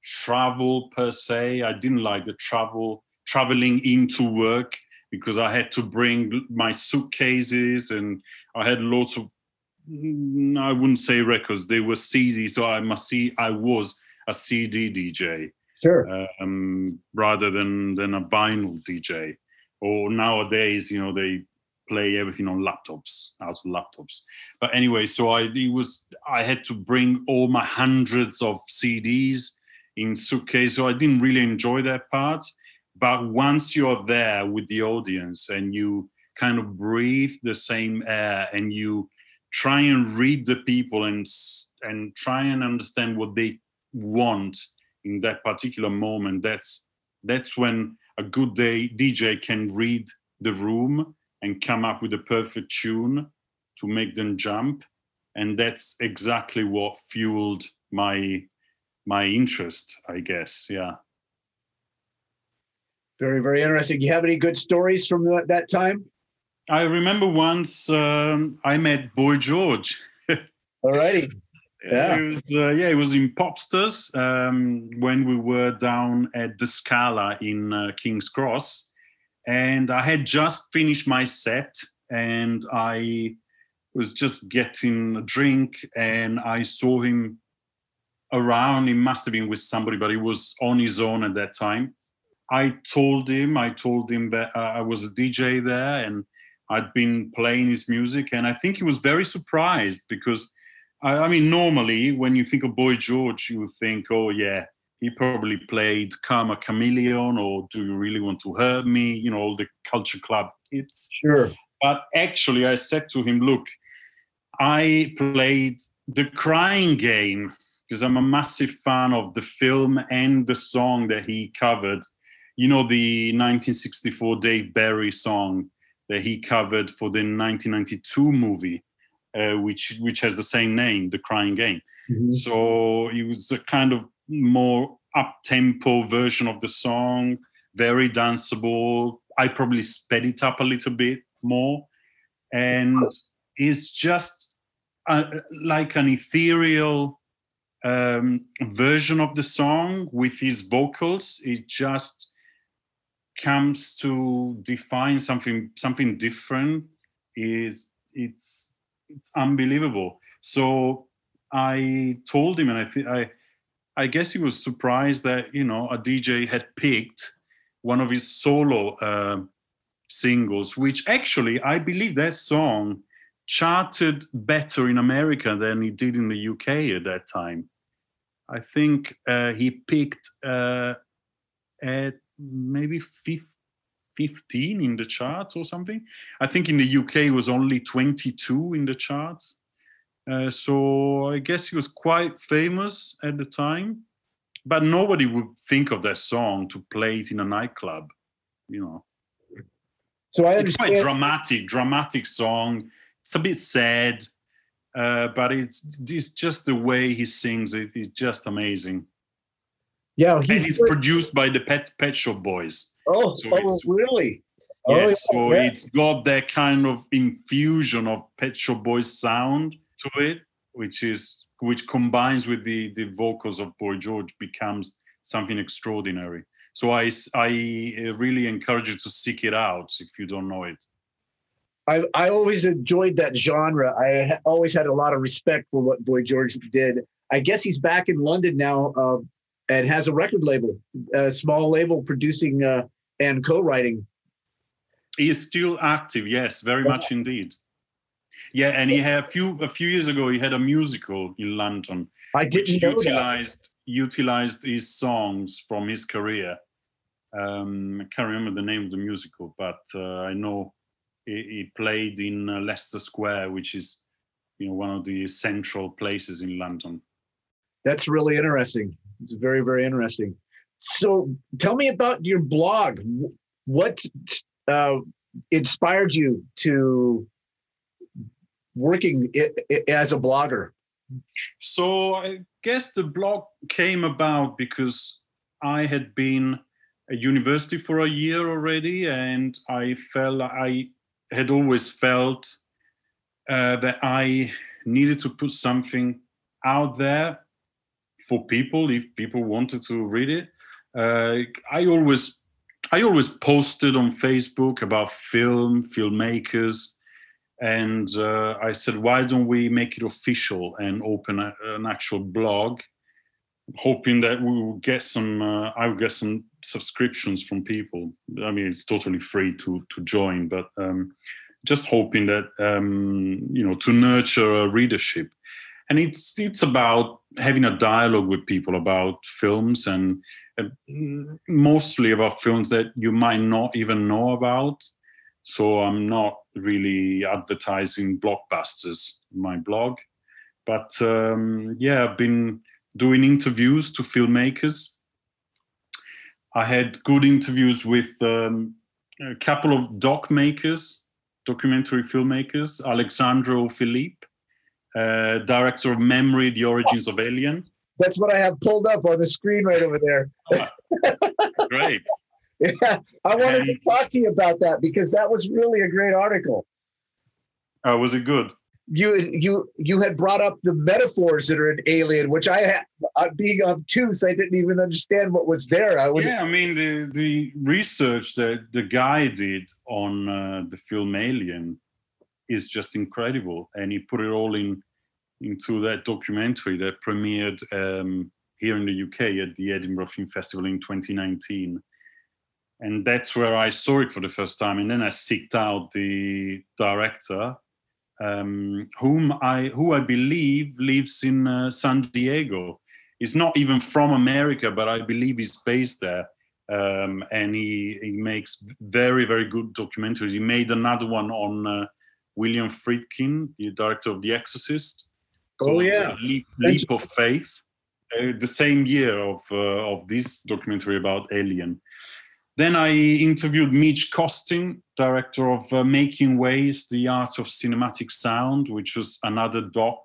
travel per se. I didn't like the travel traveling into work because I had to bring my suitcases and I had lots of mm, I wouldn't say records. They were CD, so I must see I was a CD DJ Sure. um, rather than than a vinyl DJ. Or nowadays, you know, they play everything on laptops, out of laptops. But anyway, so I it was I had to bring all my hundreds of CDs in suitcase, so I didn't really enjoy that part. But once you're there with the audience and you kind of breathe the same air and you try and read the people and and try and understand what they want in that particular moment that's that's when a good day dj can read the room and come up with a perfect tune to make them jump. And that's exactly what fueled my my interest i guess. Yeah. Very very interesting. You have any good stories from that, that time? I remember once um, i met boy george. Alrighty yeah. It was, uh, yeah, it was in Popstarz um, when we were down at the Scala in uh, King's Cross and I had just finished my set and I was just getting a drink and I saw him around. He must have been with somebody, but he was on his own at that time. I told him, I told him that uh, I was a DJ there and I'd been playing his music. And I think he was very surprised because, I, I mean, normally when you think of Boy George, you think, oh, yeah, he probably played Karma Chameleon or Do You Really Want to Hurt Me? You know, all the culture club hits. Sure. But actually, I said to him, Look, I played the crying game because I'm a massive fan of the film and the song that he covered. You know, the 1964 Dave Berry song that he covered for the 1992 movie, uh, which which has the same name, The Crying Game. Mm-hmm. So it was a kind of more up tempo version of the song, very danceable. I probably sped it up a little bit more. And it's just a, like an ethereal um, version of the song with his vocals. It just comes to define something something different is it's it's unbelievable so i told him and i i I guess he was surprised that you know a DJ had picked one of his solo uh, singles, which actually I believe that song charted better in America than it did in the UK at that time. I think uh, he picked uh, at maybe 15 in the charts or something. I think in the UK it was only 22 in the charts. Uh, so I guess he was quite famous at the time, but nobody would think of that song to play it in a nightclub, you know. So I it's quite dramatic, dramatic song. It's a bit sad, uh, but it's, it's just the way he sings it is just amazing. Yeah, he's and it's produced by the Pet Pet Shop Boys. Oh, so oh really? Yes, oh, yeah, so it's got that kind of infusion of Pet Shop Boys sound to it, which is which combines with the the vocals of Boy George becomes something extraordinary. So I I uh, really encourage you to seek it out if you don't know it. I I always enjoyed that genre. I always had a lot of respect for what Boy George did. I guess he's back in London now uh, and has a record label, a small label producing uh, and co-writing. He is still active, yes, very much indeed. Yeah, and he had a few a few years ago he had a musical in London. I didn't utilized that. utilized his songs from his career. Um, I can't remember the name of the musical, but uh, I know he, he played in uh, Leicester Square, which is you know one of the central places in London. That's really interesting. It's very very interesting. So tell me about your blog. What uh, inspired you to working it, it, as a blogger? So I guess the blog came about because I had been at university for a year already, and I felt I had always felt uh, that I needed to put something out there for people if people wanted to read it. Uh, I always I always posted on Facebook about film, filmmakers, and uh, I said, why don't we make it official and open a, an actual blog? hoping that we will get some. Uh, I will get some subscriptions from people. I mean, it's totally free to to join, but um, just hoping that um, you know to nurture a readership. And it's it's about having a dialogue with people about films and mostly about films that you might not even know about. So I'm not really advertising blockbusters in my blog, but um, yeah, I've been doing interviews to filmmakers. I had good interviews with um, a couple of doc makers, documentary filmmakers, Alexandro Philippe, uh, director of Memory, The Origins of Alien. That's what I have pulled up on the screen right over there. Great. yeah, I wanted to talk to you about that because that was really a great article. Uh, was it good? You you you had brought up the metaphors that are in Alien, which I had uh, being obtuse, I didn't even understand what was there. I would. Yeah, I mean the the research that the guy did on uh, the film Alien is just incredible, and he put it all in into that documentary that premiered um, here in the UK at the Edinburgh Film Festival in 2019. And that's where I saw it for the first time. And then I seeked out the director, um, whom I who I believe lives in uh, San Diego. He's not even from America, but I believe he's based there. Um, and he, he makes very very good documentaries. He made another one on uh, William Friedkin, the director of The Exorcist. Oh yeah, Leap, Leap of Faith. Uh, the same year of uh, of this documentary about Alien. Then I interviewed Midge Costin, director of uh, Making Waves: The Art of Cinematic Sound, which was another doc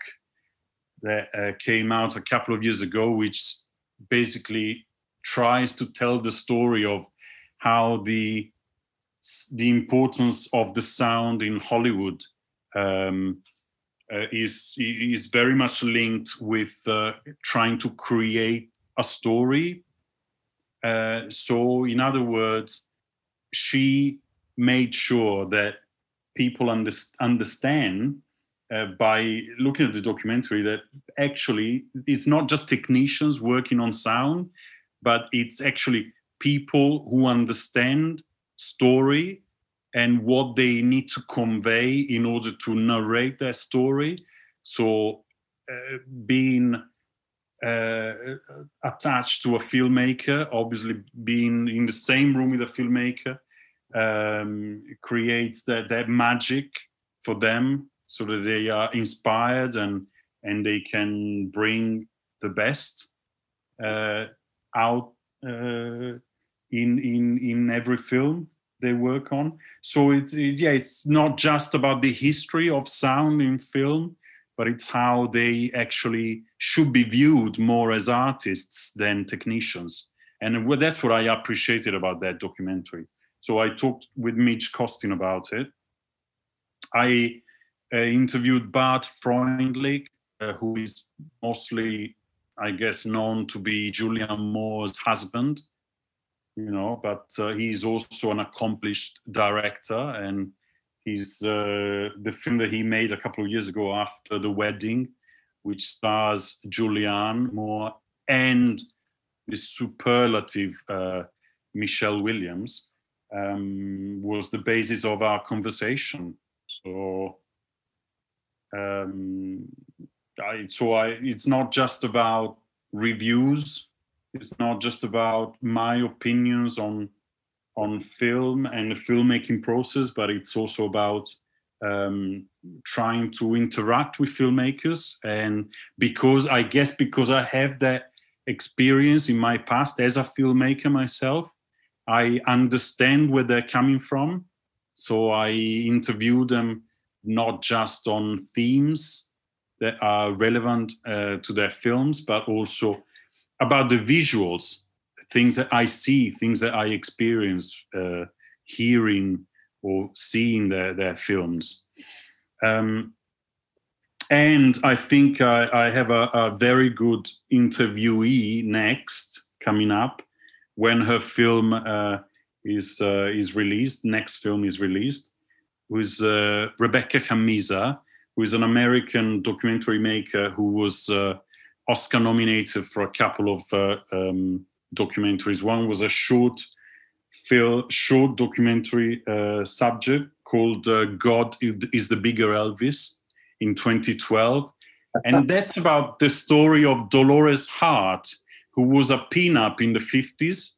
that uh, came out a couple of years ago, which basically tries to tell the story of how the the importance of the sound in Hollywood um, uh, is is very much linked with uh, trying to create a story. Uh, so, in other words, she made sure that people under, understand uh, by looking at the documentary that actually it's not just technicians working on sound, but it's actually people who understand story and what they need to convey in order to narrate their story. So, uh, being uh, attached to a filmmaker, obviously being in the same room with a filmmaker, um, creates that, that magic for them so that they are inspired and and they can bring the best uh, out uh, in in in every film they work on. So it's yeah, it's not just about the history of sound in film, but it's how they actually should be viewed more as artists than technicians. And that's what I appreciated about that documentary. So I talked with Midge Costin about it. I uh, interviewed Bart Freundlich, uh, who is mostly, I guess, known to be Julianne Moore's husband you know, but uh, he's also an accomplished director and he's uh, the film that he made a couple of years ago after the wedding, which stars Julianne Moore and the superlative uh, Michelle Williams, um, was the basis of our conversation. So, um, I, so I, it's not just about reviews it's not just about my opinions on on film and the filmmaking process, but it's also about um, trying to interact with filmmakers. And because I guess because I have that experience in my past as a filmmaker myself, I understand where they're coming from. So I interview them not just on themes that are relevant uh, to their films, but also about the visuals, things that I see, things that I experience, uh, hearing or seeing their, their films. Um, and I think I, I have a, a, very good interviewee next coming up when her film uh, is uh, is released. Next film is released, who is uh, Rebecca Cammisa, who is an American documentary maker who was uh, Oscar nominated for a couple of uh, um, documentaries. One was a short film, short documentary uh, subject called uh, "God is the Bigger Elvis" in 2012, and that's about the story of Dolores Hart, who was a pinup in the 50s,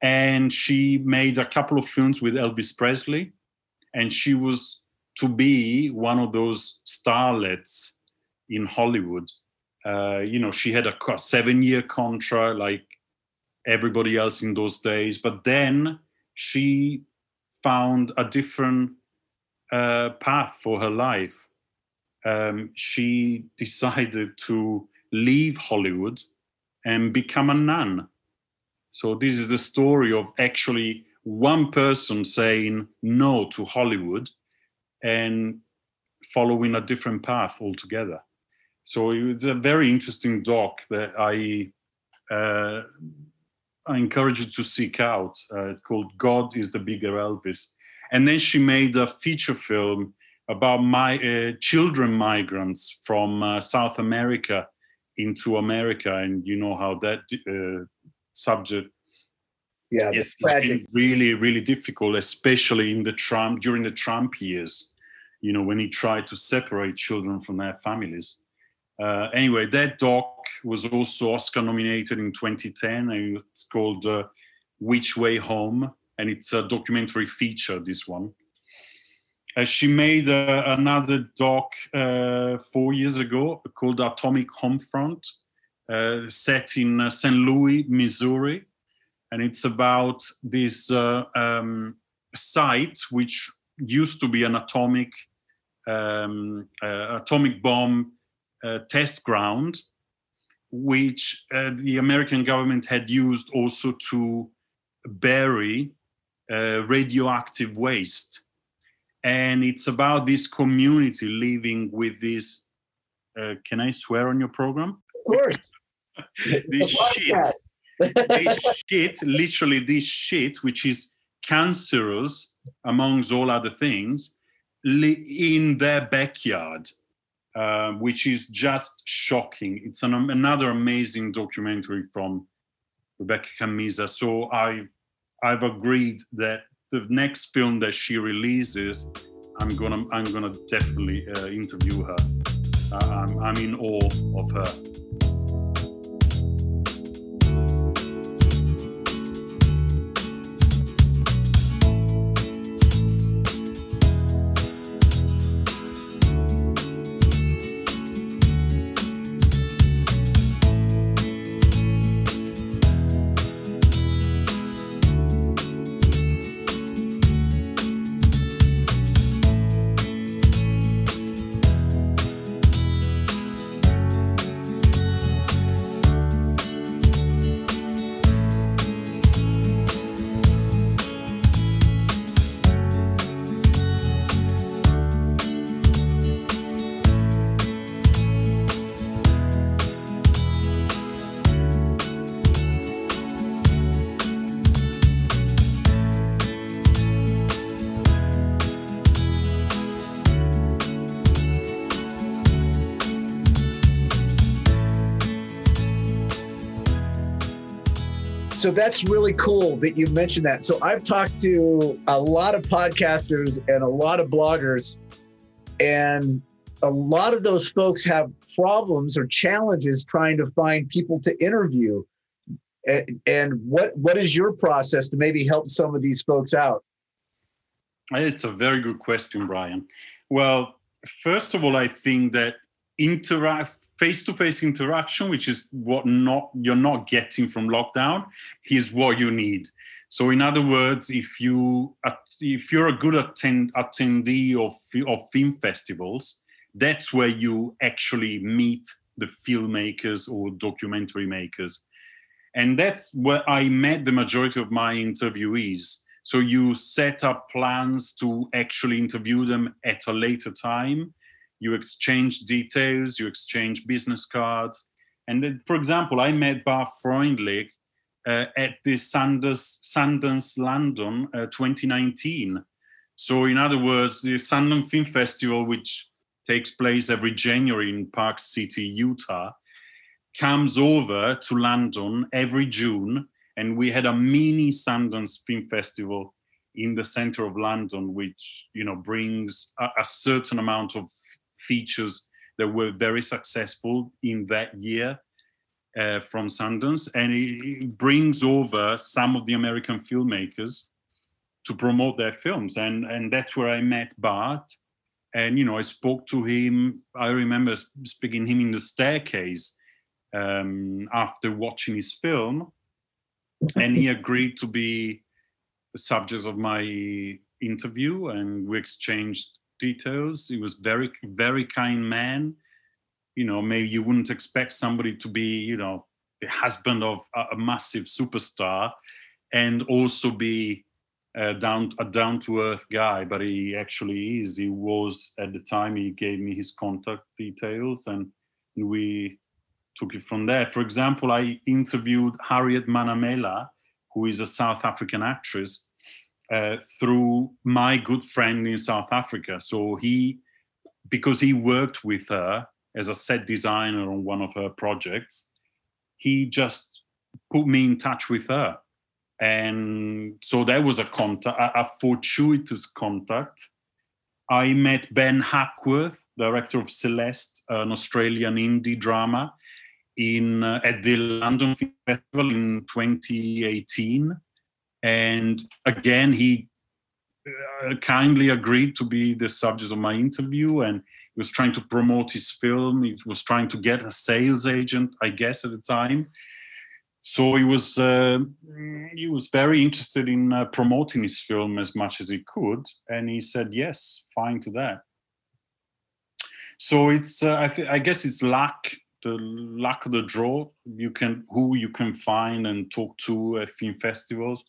and she made a couple of films with Elvis Presley, and she was to be one of those starlets in Hollywood. Uh, you know, she had a seven-year contract, like everybody else in those days. But then she found a different uh, path for her life. Um, she decided to leave Hollywood and become a nun. So this is the story of actually one person saying no to Hollywood and following a different path altogether. So it's a very interesting doc that I uh, I encourage you to seek out. Uh, it's called God is the Bigger Elvis. And then she made a feature film about my uh, children migrants from uh, South America into America, and you know how that uh, subject yeah, is really, really difficult, especially in the Trump during the Trump years. You know, when he tried to separate children from their families. Uh, anyway, that doc was also Oscar nominated in 2010, and it's called uh, "Which Way Home," and it's a documentary feature. This one. Uh, she made uh, another doc uh, four years ago called Atomic Homefront, uh, set in St. Louis, Missouri. And it's about this um, site which used to be an atomic um, atomic bomb test ground, which the American government had used also to bury radioactive waste and it's about this community living with this. Uh, can I swear on your program? Of course. this shit, this shit, literally this shit, which is cancerous amongst all other things, in their backyard, uh, which is just shocking. It's an, another amazing documentary from Rebecca Cammisa. So I, I've agreed that the next film that she releases, I'm gonna I'm gonna definitely uh, interview her. Uh, I'm, I'm in awe of her. So that's really cool that you mentioned that. So I've talked to a lot of podcasters and a lot of bloggers, and a lot of those folks have problems or challenges trying to find people to interview. And, and what what is your process to maybe help some of these folks out? It's a very good question, Brian. Well, first of all, I think that interact face-to-face interaction which is what not you're not getting from lockdown is what you need. So in other words if you if you're a good attend, attendee of, of film festivals that's where you actually meet the filmmakers or documentary makers. And that's where i met the majority of my interviewees. So you set up plans to actually interview them at a later time you exchange details, you exchange business cards. And then, for example, I met Bart Freundlich uh, at the Sundance, Sundance London uh, 2019. So, in other words, the Sundance Film Festival, which takes place every January in Park City, Utah, comes over to London every June, and we had a mini Sundance Film Festival in the center of London, which you know brings a, a certain amount of features that were very successful in that year uh, from Sundance, and it brings over some of the American filmmakers to promote their films, and and that's where I met Bart, and you know I spoke to him. I remember speaking him in the staircase um, after watching his film, and he agreed to be the subject of my interview, and we exchanged details. He was very very kind man. You know maybe you wouldn't expect somebody to be you know the husband of a, a massive superstar and also be down a down to earth guy but he actually is. He was at the time he gave me his contact details and we took it from there. For example i interviewed harriet manamela who is a south african actress uh, through my good friend in south africa so he because he worked with her as a set designer on one of her projects, he just put me in touch with her. And so that was a contact, a, a fortuitous contact. I met Ben Hackworth, director of Celeste, an Australian indie drama, in uh, at the London Festival in 2018. And again, he uh, kindly agreed to be the subject of my interview, and he was trying to promote his film. He was trying to get a sales agent, I guess, at the time. So he was uh, he was very interested in uh, promoting his film as much as he could, and he said yes, fine to that. So it's uh, I, th- I guess it's luck, the luck of the draw. You can who you can find and talk to at film festivals,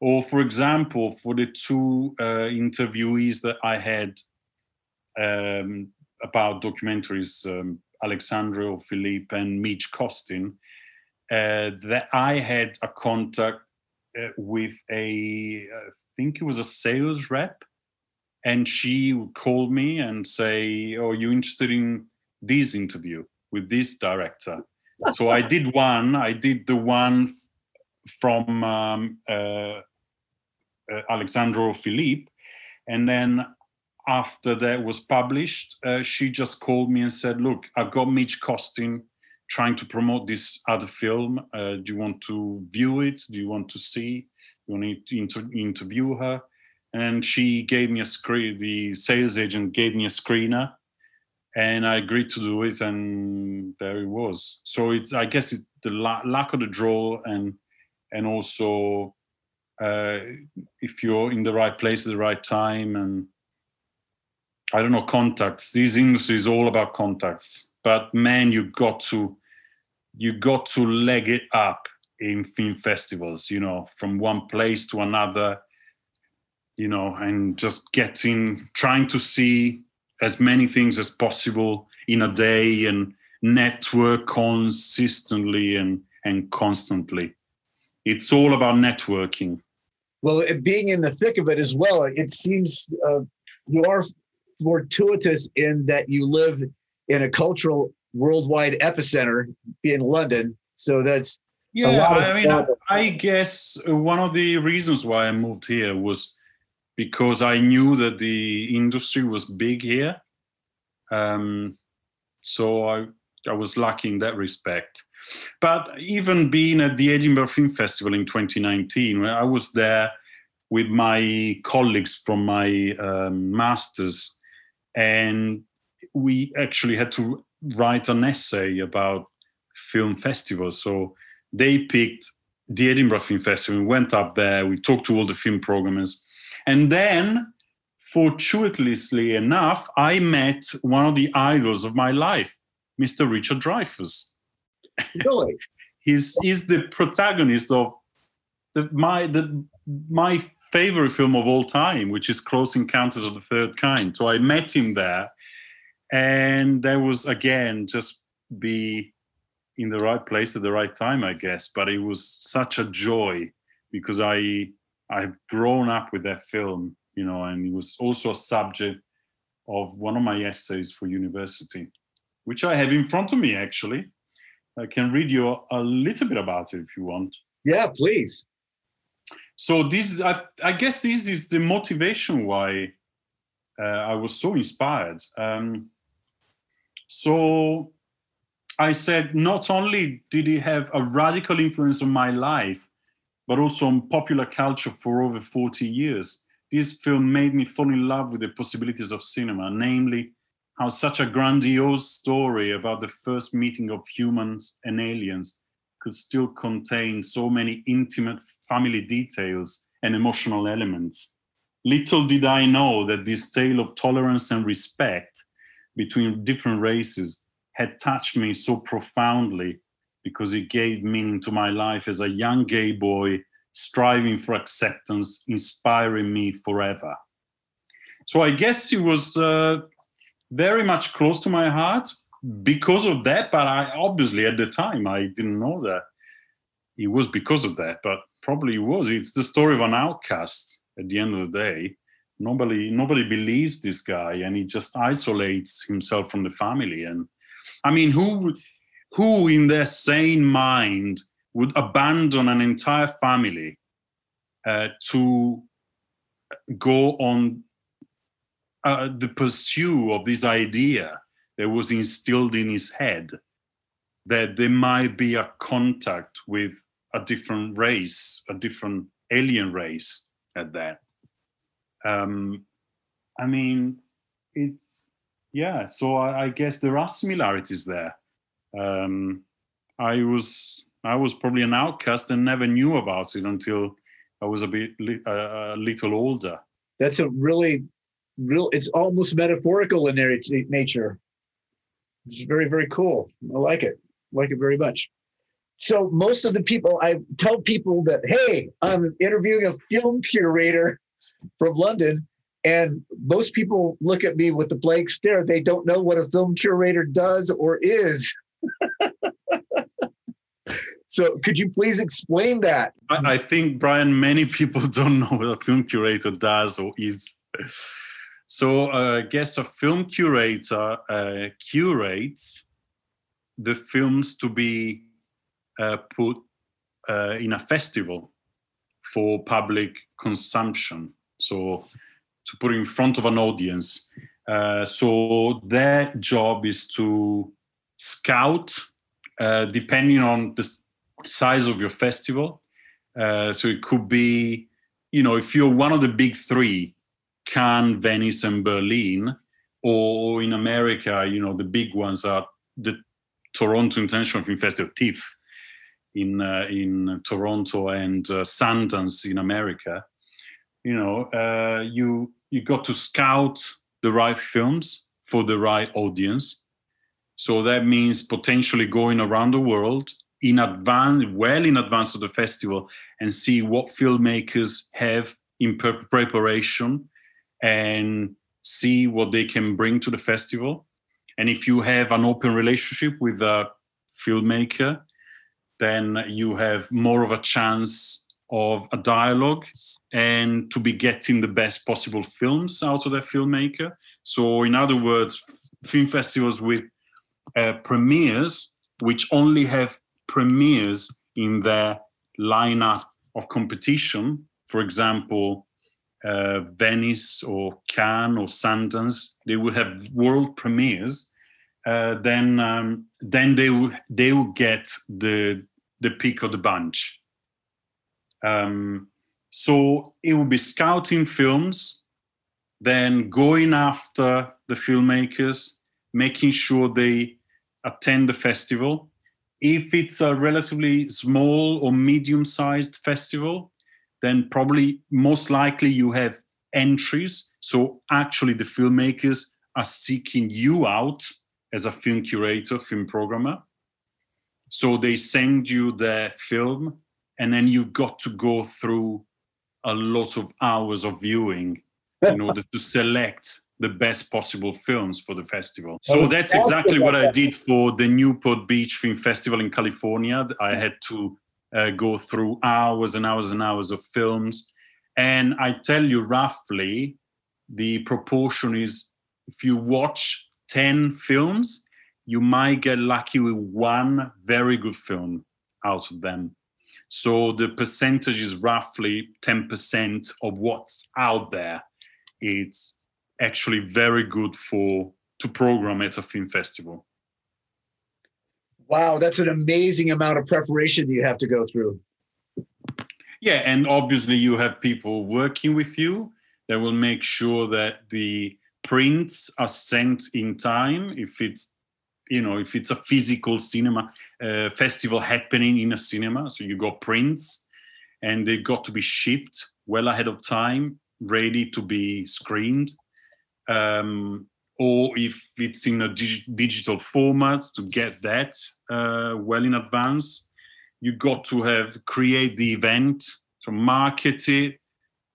or for example, for the two uh, interviewees that I had um, about documentaries, um, Alexandro Philippe and Midge Costin, uh, that I had a contact uh, with a, I think it was a sales rep, and she would call me and say, "Oh, you interested in this interview with this director?" so I did one. I did the one from um, uh Alexandro Philippe, and then after that was published, uh, she just called me and said, "Look, I've got Midge Costin trying to promote this other film. Uh, do you want to view it? Do you want to see? You want to inter- interview her?" And she gave me a screen. The sales agent gave me a screener, and I agreed to do it, and there it was. So it's, I guess, it's the la- luck of the draw, and and also uh, if you're in the right place at the right time and I don't know, contacts. This industry is all about contacts. But man, you got to you got to leg it up in film festivals, you know, from one place to another, you know, and just getting trying to see as many things as possible in a day and network consistently and and constantly. It's all about networking. Well, being in the thick of it as well, it seems uh, you are fortuitous in that you live in a cultural worldwide epicenter in London. So that's yeah. I mean, I, I guess one of the reasons why I moved here was because I knew that the industry was big here. Um, so I I was lucky in that respect. But even being at the Edinburgh Film Festival in 2019, I was there with my colleagues from my um, masters and we actually had to write an essay about film festivals. So they picked the Edinburgh Film Festival. We went up there. We talked to all the film programmers, and then, fortuitously enough, I met one of the idols of my life, Mr. Richard Dreyfuss. Really? he's he's the protagonist of the my the my favorite film of all time, which is Close Encounters of the Third Kind. So I met him there, and that was again just be in the right place at the right time, I guess. But it was such a joy because I I've grown up with that film, you know, and it was also a subject of one of my essays for university, which I have in front of me actually. I can read you a little bit about it if you want. Yeah, please. So this is, I, I guess, this is the motivation why uh, I was so inspired. Um, so I said, not only did he have a radical influence on my life, but also on popular culture for over 40 years. This film made me fall in love with the possibilities of cinema, namely how such a grandiose story about the first meeting of humans and aliens could still contain so many intimate family details and emotional elements. Little did I know that this tale of tolerance and respect between different races had touched me so profoundly because it gave meaning to my life as a young gay boy striving for acceptance, inspiring me forever. So I guess it was uh, very much close to my heart because of that. But I obviously at the time I didn't know that it was because of that. But probably it was. It's the story of an outcast at the end of the day. Nobody nobody believes this guy, and he just isolates himself from the family. And I mean, who who in their sane mind would abandon an entire family uh, to go on uh, the pursuit of this idea that was instilled in his head that there might be a contact with a different race, a different alien race at that. Um, I mean, it's yeah. So I, I, guess there are similarities there. Um, I was I was probably an outcast and never knew about it until I was a bit uh, a little older. That's a really real. It's almost metaphorical in their nature. It's very very cool. I like it. I like it very much. So most of the people I tell people that hey, I'm interviewing a film curator from London, and most people look at me with a blank stare. They don't know what a film curator does or is. so could you please explain that? I, I think Brian, many people don't know what a film curator does or is. So uh, I guess a film curator uh, curates the films to be uh, put uh, in a festival for public consumption. So to put in front of an audience. Uh, so their job is to scout, uh, depending on the size of your festival. Uh, so it could be, you know, if you're one of the big three, Cannes, Venice, and Berlin, or in America, you know, the big ones are the Toronto International Film Festival, TIFF, in uh, in Toronto, and uh, Sundance in America. You know uh, you you got to scout the right films for the right audience. So that means potentially going around the world in advance well in advance of the festival and see what filmmakers have in preparation and see what they can bring to the festival and if you have an open relationship with a filmmaker then you have more of a chance of a dialogue and to be getting the best possible films out of that filmmaker. So, in other words, film festivals with uh, premieres, which only have premieres in their lineup of competition, for example, uh, Venice or Cannes or Sundance, they will have world premieres. Uh, then, um, then they will they will get the the pick of the bunch. Um, so it will be scouting films, then going after the filmmakers, making sure they attend the festival. If it's a relatively small or medium sized festival, then probably most likely you have entries. So actually, the filmmakers are seeking you out as a film curator, film programmer. So they send you their film and then you got to go through a lot of hours of viewing in order to select the best possible films for the festival. So that's exactly what I did for the Newport Beach Film Festival in California. I had to uh, go through hours and hours and hours of films. And I tell you roughly, the proportion is if you watch 10 films, you might get lucky with one very good film out of them. So the percentage is roughly 10% of what's out there. It's actually very good for to program at a film festival. Wow, that's an amazing amount of preparation you have to go through. Yeah, and obviously you have people working with you that will make sure that the prints are sent in time if it's you know if it's a physical cinema uh, festival happening in a cinema so you got prints and they got to be shipped well ahead of time ready to be screened um, or if it's in a dig- digital format to get that uh, well in advance you got to have create the event to market it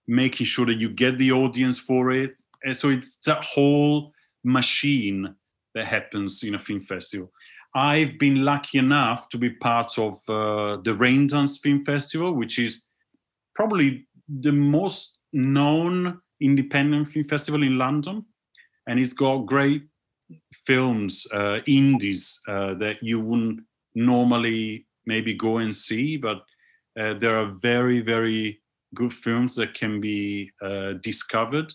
making sure that you get the audience for it. And so it's that whole machine that happens in a film festival. I've been lucky enough to be part of uh, the raindance film festival which is probably the most known independent film festival in london and it's got great films uh, indies uh, that you wouldn't normally maybe go and see but uh, there are very very good films that can be uh, discovered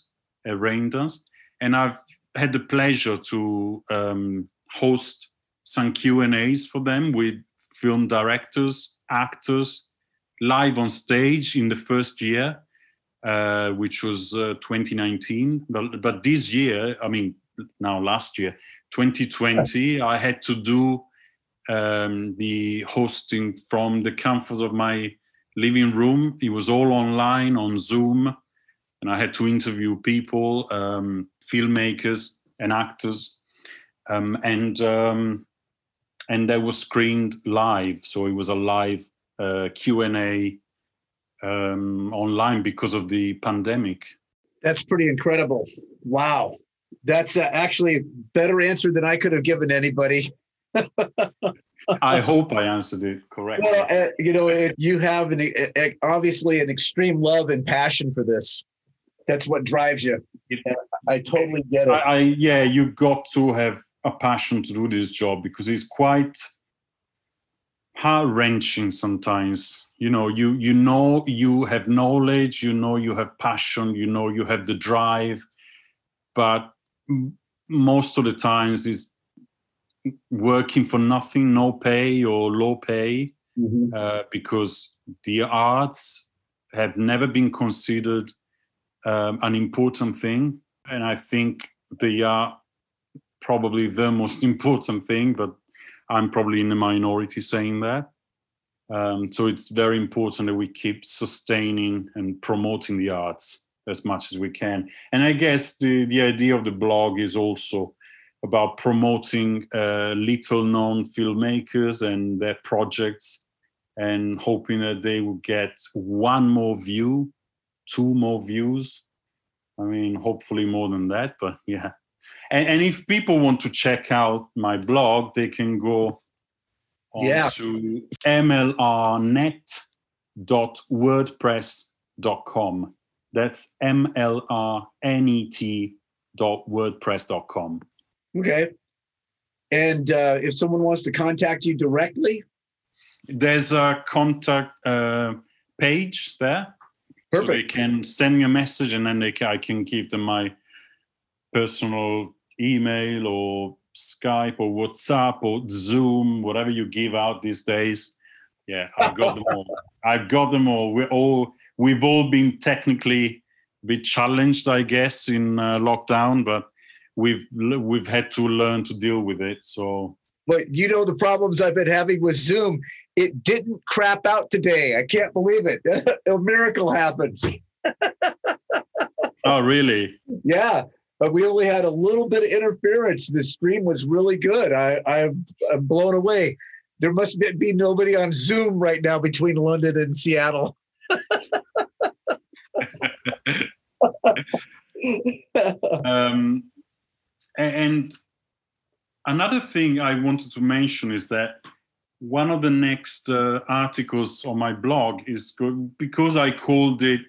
at raindance and i've had the pleasure to um, host some q and a's for them with film directors actors live on stage in the first year uh, which was uh, 2019. But, but this year, I mean, now last year, 2020, I had to do um, the hosting from the comfort of my living room. It was all online on Zoom, and I had to interview people, um, filmmakers, and actors, um, and um, and that was screened live. So it was a live uh, Q and A um, online because of the pandemic. That's pretty incredible. Wow. That's uh, actually a better answer than I could have given anybody. I hope I answered it correctly. Well, uh, you know, it, you have an uh, obviously an extreme love and passion for this. That's what drives you. I totally get it. I, I yeah, you got to have a passion to do this job because it's quite heart wrenching sometimes you know you you know you have knowledge you know you have passion you know you have the drive but most of the times is working for nothing no pay or low pay mm-hmm. uh, because the arts have never been considered um, an important thing and i think they are probably the most important thing but i'm probably in the minority saying that um, so it's very important that we keep sustaining and promoting the arts as much as we can. And I guess the, the idea of the blog is also about promoting uh, little known filmmakers and their projects and hoping that they will get one more view, two more views. I mean, hopefully more than that, but yeah. And, and if people want to check out my blog, they can go yeah. to mlrnet.wordpress.com. That's mlrnet.wordpress.com. Okay. And uh, if someone wants to contact you directly, there's a contact uh, page there. Perfect. So they can send me a message and then they can, I can give them my personal email or Skype or WhatsApp or Zoom, whatever you give out these days. Yeah, I've got them all. I've got them all. We're all we've all been technically a bit challenged, I guess, in uh, lockdown, but we've we've had to learn to deal with it. So, but you know the problems I've been having with Zoom. It didn't crap out today. I can't believe it. a miracle happened. oh, really? Yeah but we only had a little bit of interference. The stream was really good. I, I'm, I'm blown away. There must be nobody on Zoom right now between London and Seattle. um, and another thing I wanted to mention is that one of the next uh, articles on my blog is because I called it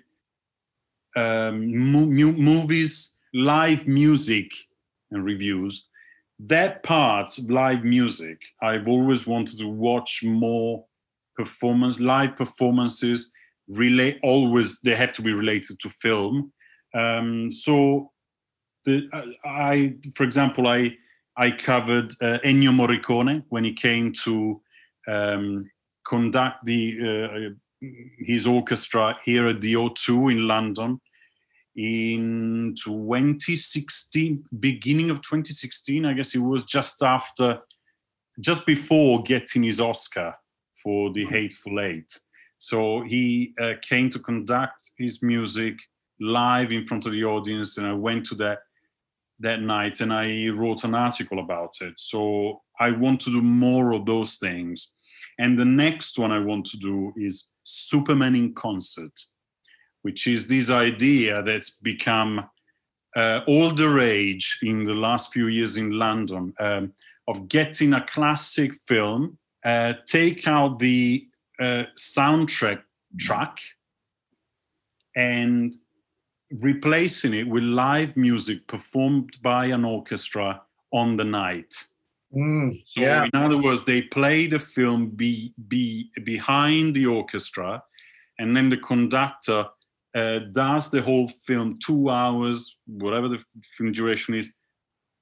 um, mo- movies live music and reviews. that part, live music, I've always wanted to watch more performance, live performances. Relate always they have to be related to film. Um, so, the I, for example, I I covered uh, Ennio Morricone when he came to um, conduct the uh, his orchestra here at the O2 in London in 2016, beginning of 2016. I guess it was just after, just before getting his Oscar for The Hateful Eight. So he uh, came to conduct his music live in front of the audience, and I went to that that night and I wrote an article about it. So I want to do more of those things. And the next one I want to do is Superman in concert, which is this idea that's become uh, all the rage in the last few years in London um, of getting a classic film, uh, take out the uh, soundtrack track, and replacing it with live music performed by an orchestra on the night. Mm, So yeah. in other words, they play the film be, be behind the orchestra, and then the conductor uh, does the whole film, two hours, whatever the film duration is,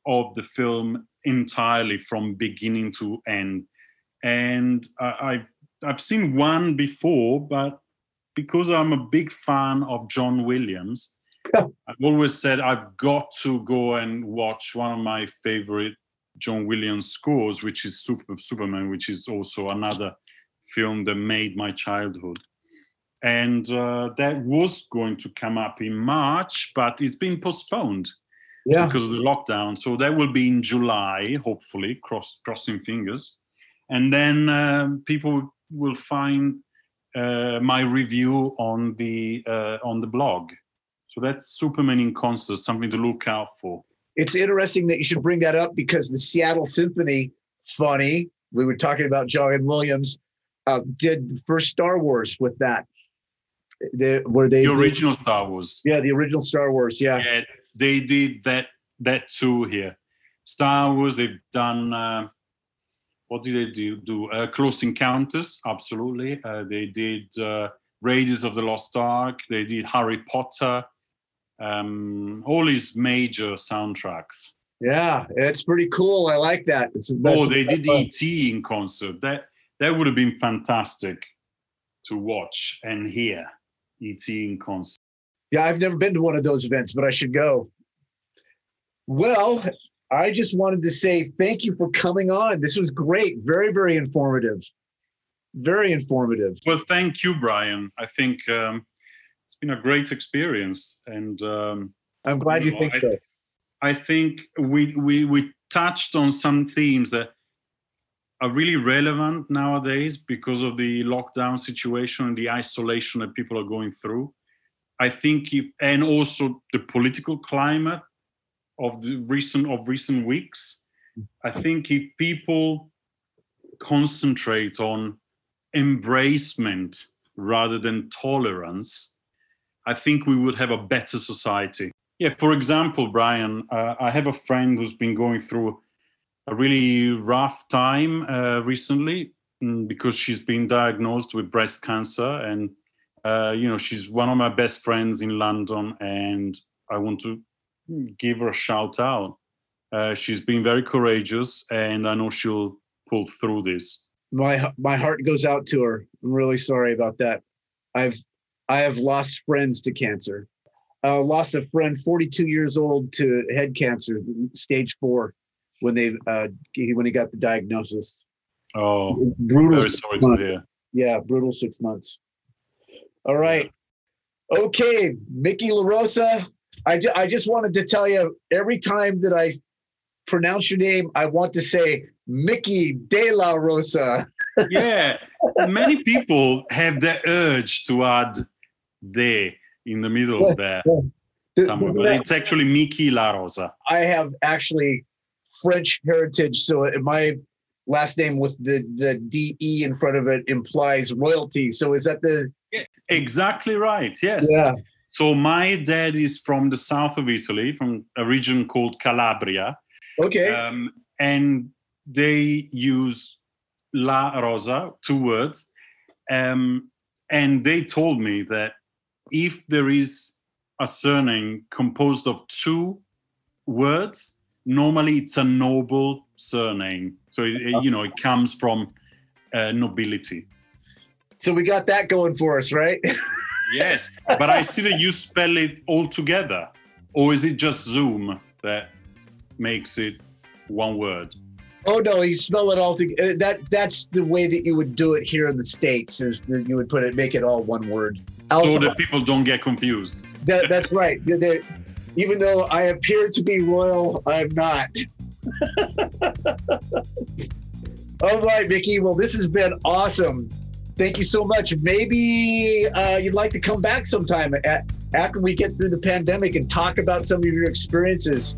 of the film entirely from beginning to end. And I, I've I've seen one before, but because I'm a big fan of John Williams, I've always said I've got to go and watch one of my favorite John Williams scores, which is Super, Superman, which is also another film that made my childhood. And uh, that was going to come up in March, but it's been postponed Yeah. because of the lockdown. So that will be in July, hopefully, cross, crossing fingers. And then um, people will find uh, my review on the uh, on the blog. So that's Superman in concert, something to look out for. It's interesting that you should bring that up because the Seattle Symphony, funny, we were talking about John Williams, uh, did the first Star Wars with that. The, where they The did- original Star Wars. yeah, the original Star Wars, yeah. Yeah, they did that that too here. Star Wars, they've done. Uh, what did they do? Do uh, Close Encounters? Absolutely. Uh, they did uh, Raiders of the Lost Ark. They did Harry Potter. Um, all these major soundtracks. Yeah, it's pretty cool. I like that. It's, Oh, they did uh, ET in concert. That that would have been fantastic to watch and hear ET in concert. Yeah, I've never been to one of those events, but I should go. Well, I just wanted to say thank you for coming on. This was great. Very, very informative. Very informative. Well, thank you, Brian. I think um, it's been a great experience, and um, I'm glad you No, think I- so. I think we we we touched on some themes that are really relevant nowadays because of the lockdown situation and the isolation that people are going through. I think if and also the political climate of the recent of recent weeks. I think if people concentrate on embracement rather than tolerance, I think we would have a better society. Yeah, for example, Brian, uh, I have a friend who's been going through a really rough time uh, recently mm, because she's been diagnosed with breast cancer. And, uh, you know, she's one of my best friends in London, and I want to give her a shout out. Uh, she's been very courageous, and I know she'll pull through this. My my heart goes out to her. I'm really sorry about that. I've I have lost friends to cancer. Uh, lost a friend, 42 years old, to head cancer, stage four, when they uh, he, when he got the diagnosis. Oh, Brutal. very sorry to hear. Yeah, brutal six months. All right. Okay, Mickey LaRosa. I, ju- I just wanted to tell you every time that I pronounce your name, I want to say Mickey De La Rosa. yeah, many people have the urge to add "de" in the middle there somewhere, but it's actually Mickey La Rosa. I have actually French heritage, so my last name with the the DE in front of it implies royalty. So is that the Exactly right. Yes. yeah? So my dad is from the south of Italy, from a region called Calabria, Okay. um, and they use La Rosa, two words. Um, and they told me that if there is a surname composed of two words, normally it's a noble surname. So, it, it, you know, it comes from uh, nobility. So we got that going for us, right? yes, but I see that you spell it all together. Or is it just Zoom that makes it one word? Oh no, you spell it all together. That that's the way that you would do it here in the states. Is that you would put it, make it all one word. So that people don't get confused. That, that's right. Even though I appear to be royal, I'm not. all right, Mickey. Well, this has been awesome. Thank you so much. Maybe uh, you'd like to come back sometime at, after we get through the pandemic and talk about some of your experiences.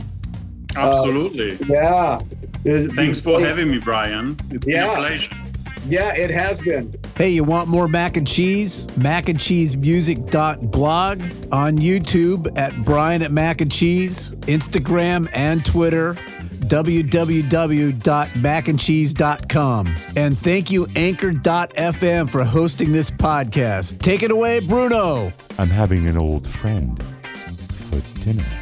Absolutely. Uh, yeah. Thanks for having me, Brian. It's yeah. been a pleasure. Yeah, it has been. Hey, you want more mac and cheese? Mac and cheese music.blog on YouTube at Brian at Mac and Cheese, Instagram and Twitter, www.macandcheese.com. And thank you, Anchor.fm, for hosting this podcast. Take it away, Bruno. I'm having an old friend for dinner.